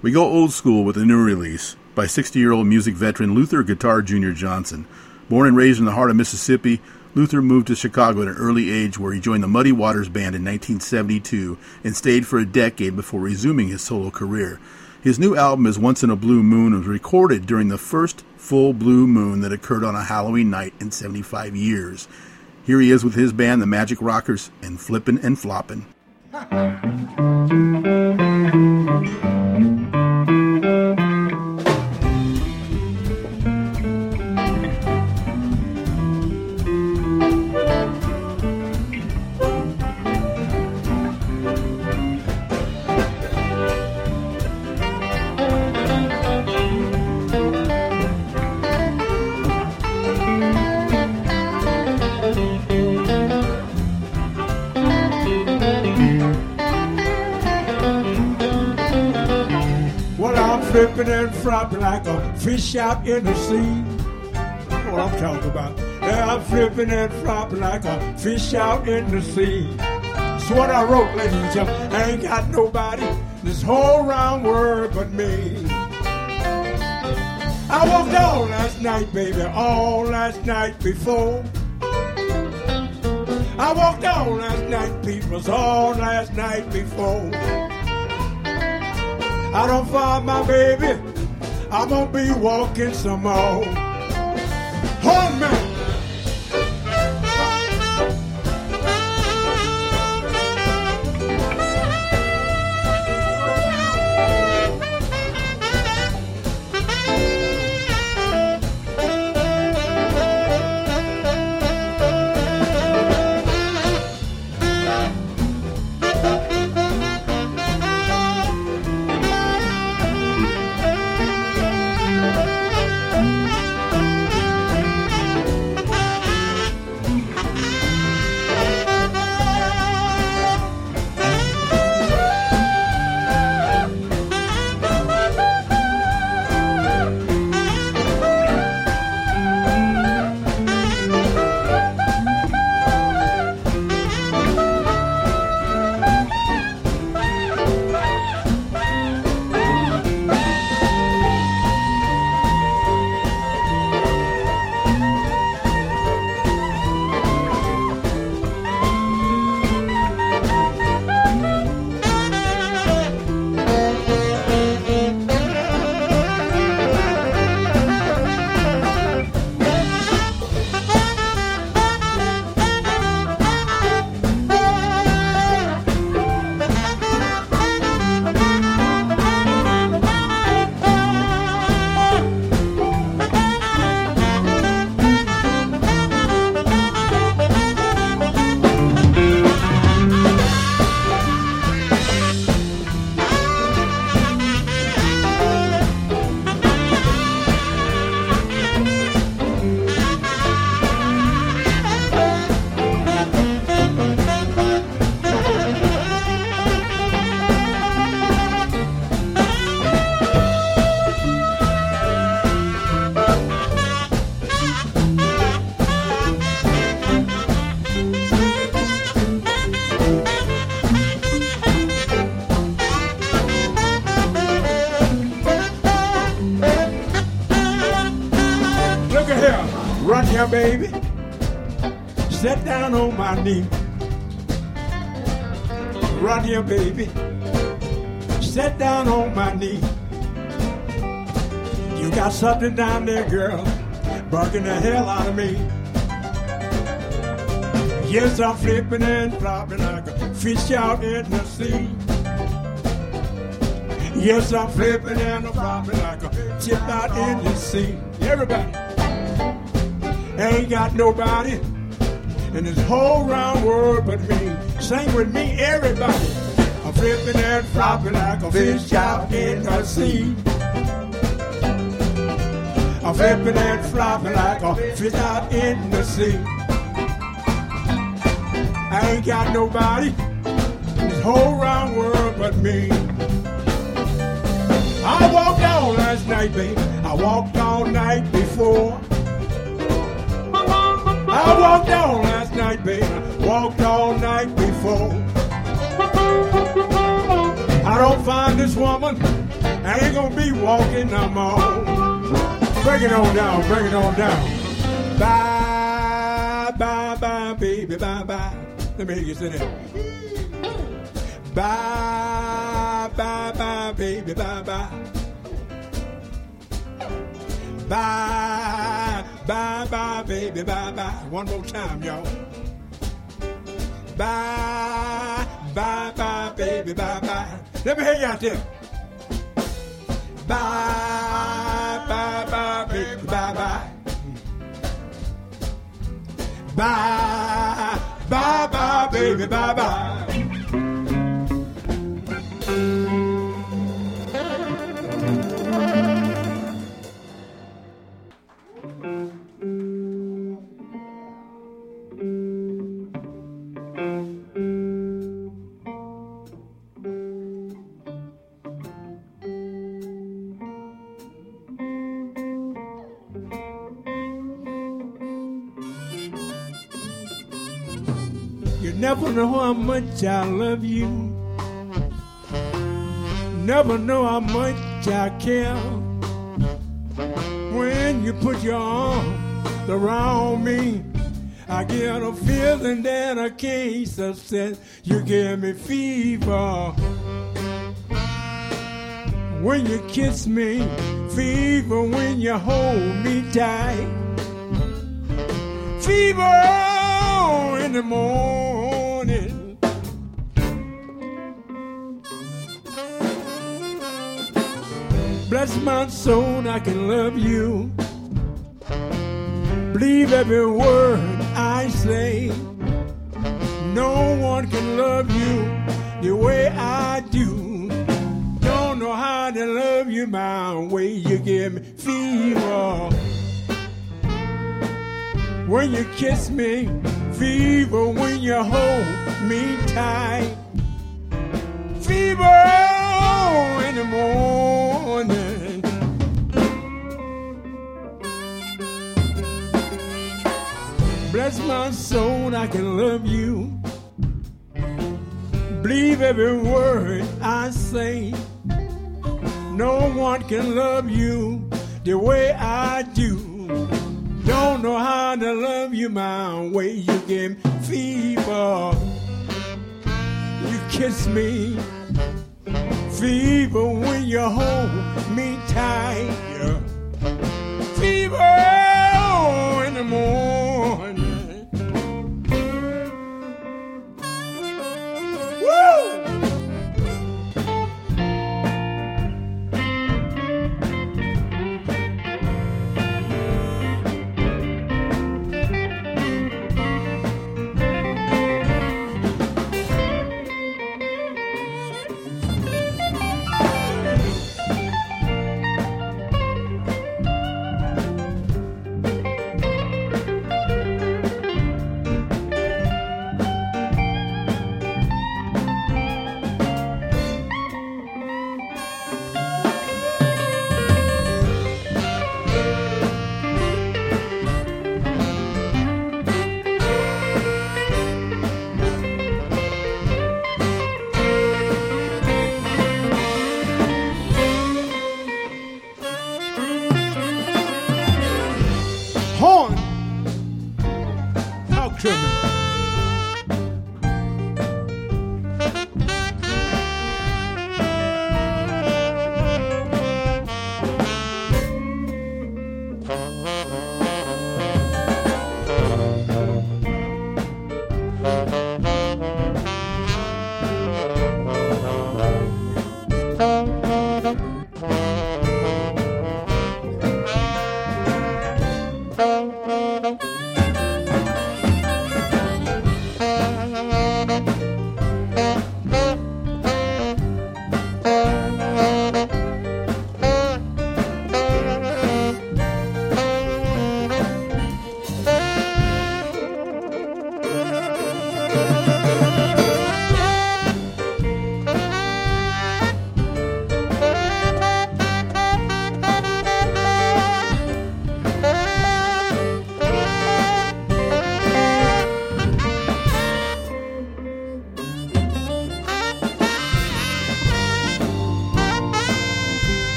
We go old school with a new release by 60-year-old music veteran Luther Guitar Jr. Johnson. Born and raised in the heart of Mississippi, Luther moved to Chicago at an early age where he joined the Muddy Waters Band in 1972 and stayed for a decade before resuming his solo career. His new album is Once in a Blue Moon and was recorded during the first full blue moon that occurred on a Halloween night in 75 years. Here he is with his band, the Magic Rockers, and Flippin' and Floppin'. I'm and flopping like a fish out in the sea. That's what I'm talking about. Yeah, I'm flipping and flopping like a fish out in the sea. That's what I wrote, ladies and gentlemen. I ain't got nobody this whole round world but me. I walked all last night, baby, all last night before. I walked all last night, peoples, all last night before. I don't find my baby, I'm gonna be walking some more. Home man. Baby. Sit down on my knee. Right here, baby. Sit down on my knee. You got something down there, girl, bugging the hell out of me. Yes, I'm flipping and flopping like a fish out in the sea. Yes, I'm flipping and flopping like a chip out in the sea. Everybody ain't got nobody in this whole round world but me. Sing with me, everybody. I'm flipping and flopping like a fish out in the sea. I'm flipping and flopping like a fish out in the sea. I ain't got nobody in this whole round world but me. I walked all last night, baby. I walked all night before. Walked all last night, baby. Walked all night before. I don't find this woman. I ain't gonna be walking no more. Bring it on down, bring it on down. Bye, bye, bye, baby, bye, bye. Let me hear you say that. Bye, bye, bye, baby, bye, bye. Bye, bye, bye, baby, bye, bye. One more time, y'all. Bye, bye, bye, baby, bye, bye. Let me hear you out there. Bye, bye, bye, baby, bye, bye. Bye, bye, bye, baby, bye, bye. Much I love you. Never know how much I care. When you put your arms around me, I get a feeling that I can't sustain. You give me fever. When you kiss me, fever when you hold me tight. Fever in the morning. Bless my soul, I can love you. Believe every word I say. No one can love you the way I do. Don't know how to love you my way. You give me fever when you kiss me, fever when you hold me tight, fever in the morning. Bless my soul, I can love you. Believe every word I say. No one can love you the way I do. Don't know how to love you my way. You give fever. You kiss me. Fever when you hold me tight. Fever in the morning.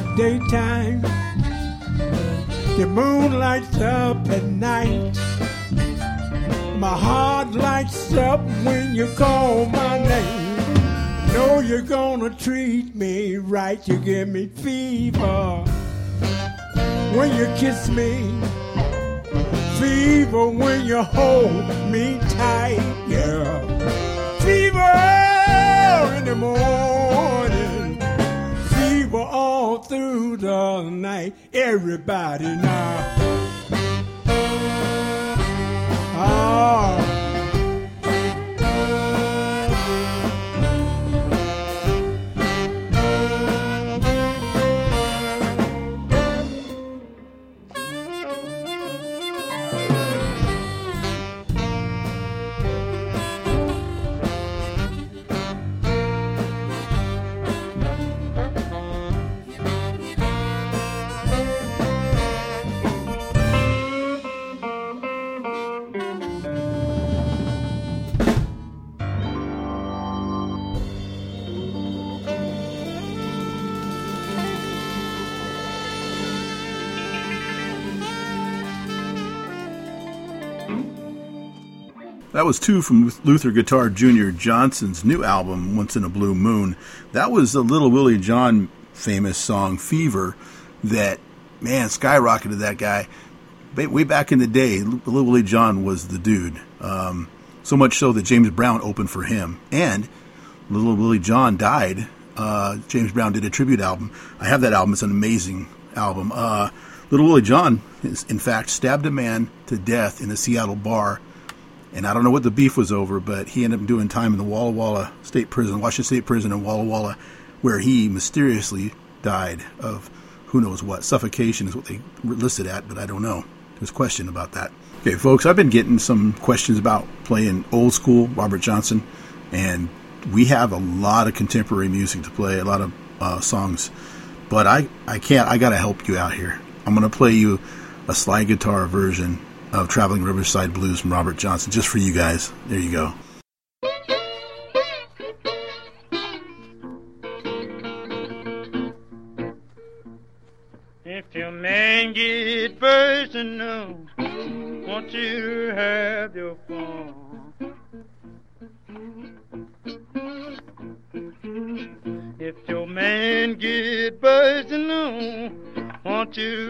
At daytime. The moon lights up at night. My heart lights up when you call my name. Know you're gonna treat me right. You give me fever when you kiss me. Fever when you hold me tight, yeah. Fever in the morning. The night. Everybody now. That was two from Luther Guitar Jr. Johnson's new album, Once in a Blue Moon. That was a Little Willie John famous song, Fever, that, man, skyrocketed that guy. Way back in the day, Little Willie John was the dude. Um, so much so that James Brown opened for him. And Little Willie John died. Uh, James Brown did a tribute album. I have that album. It's an amazing album. Uh, Little Willie John, is, in fact, stabbed a man to death in a Seattle bar and I don't know what the beef was over, but he ended up doing time in the Walla Walla State Prison, Washington State Prison in Walla Walla, where he mysteriously died of who knows what. Suffocation is what they listed at, but I don't know. There's question about that. Okay, folks, I've been getting some questions about playing old school Robert Johnson, and we have a lot of contemporary music to play, a lot of uh, songs, but I, I can't, I got to help you out here. I'm to play you a slide guitar version of Traveling Riverside Blues from Robert Johnson, just for you guys. There you go. If your man get personal, want you have your fun. If your man get personal, want you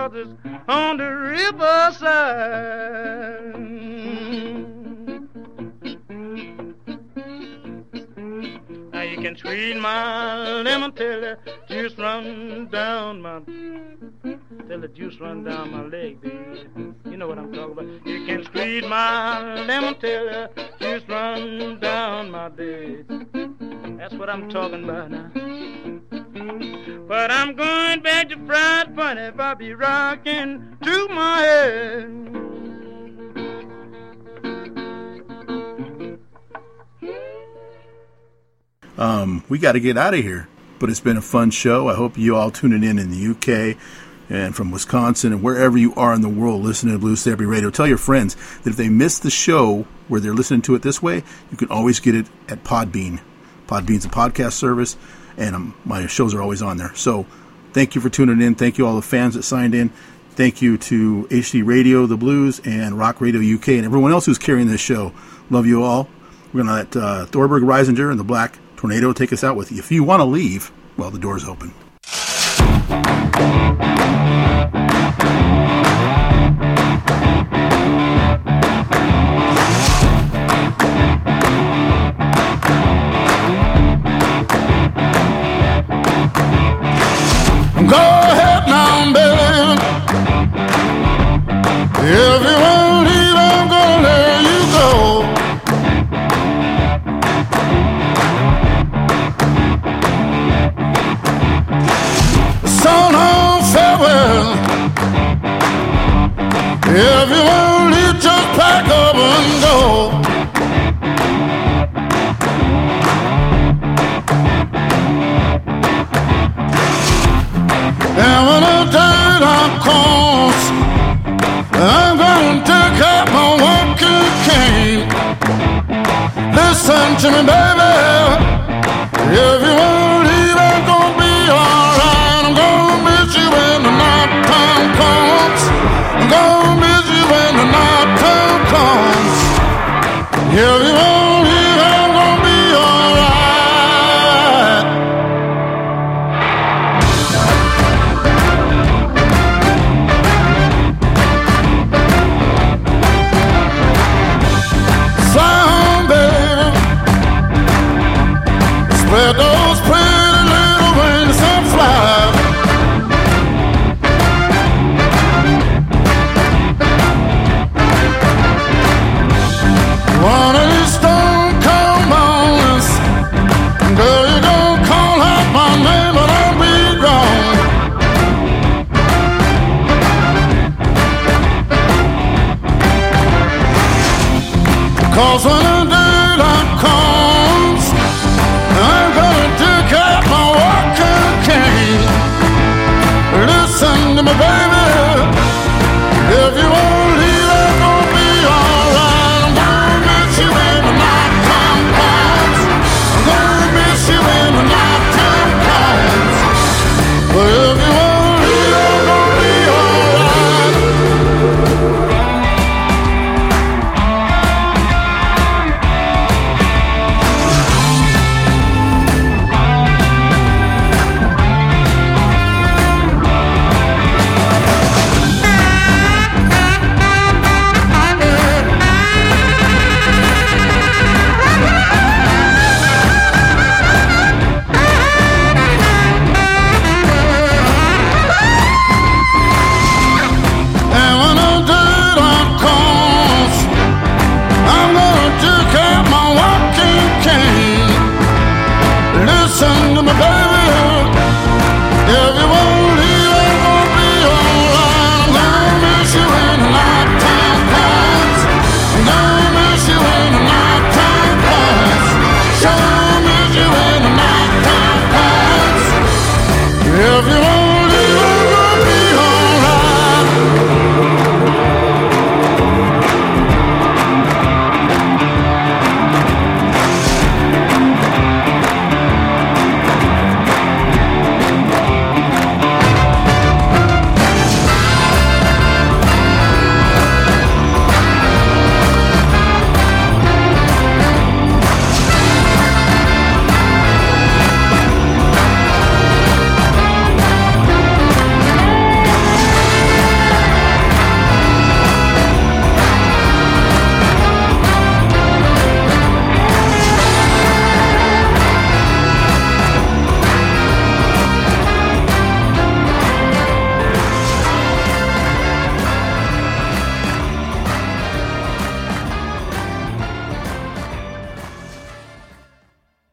cause it's on the riverside. Now you can squeeze my lemon till the juice run down my till the juice run down my leg, baby. You know what I'm talking about. You can squeeze my lemon till the juice run down my leg. That's what I'm talking about now. But I'm going back to Friars Point if I be rocking to my head. Um, we got to get out of here, but it's been a fun show. I hope you all tuning in in the UK and from Wisconsin and wherever you are in the world listening to Blues Therapy Radio. Tell your friends that if they miss the show where they're listening to it this way, you can always get it at Podbean. Podbean's a podcast service, and um, my shows are always on there. So thank you for tuning in. Thank you all the fans that signed in. Thank you to HD Radio, The Blues, and Rock Radio UK, and everyone else who's carrying this show. Love you all. We're going to let uh, Thorbjørn Risager and the Black Tornado take us out with you. If you want to leave, well, the door's open. Go ahead now, baby. If you won't leave, I'm gonna let you go. So long, farewell. If you When the daylight comes, I'm gonna take out my walking cane. Listen to me, baby. If you won't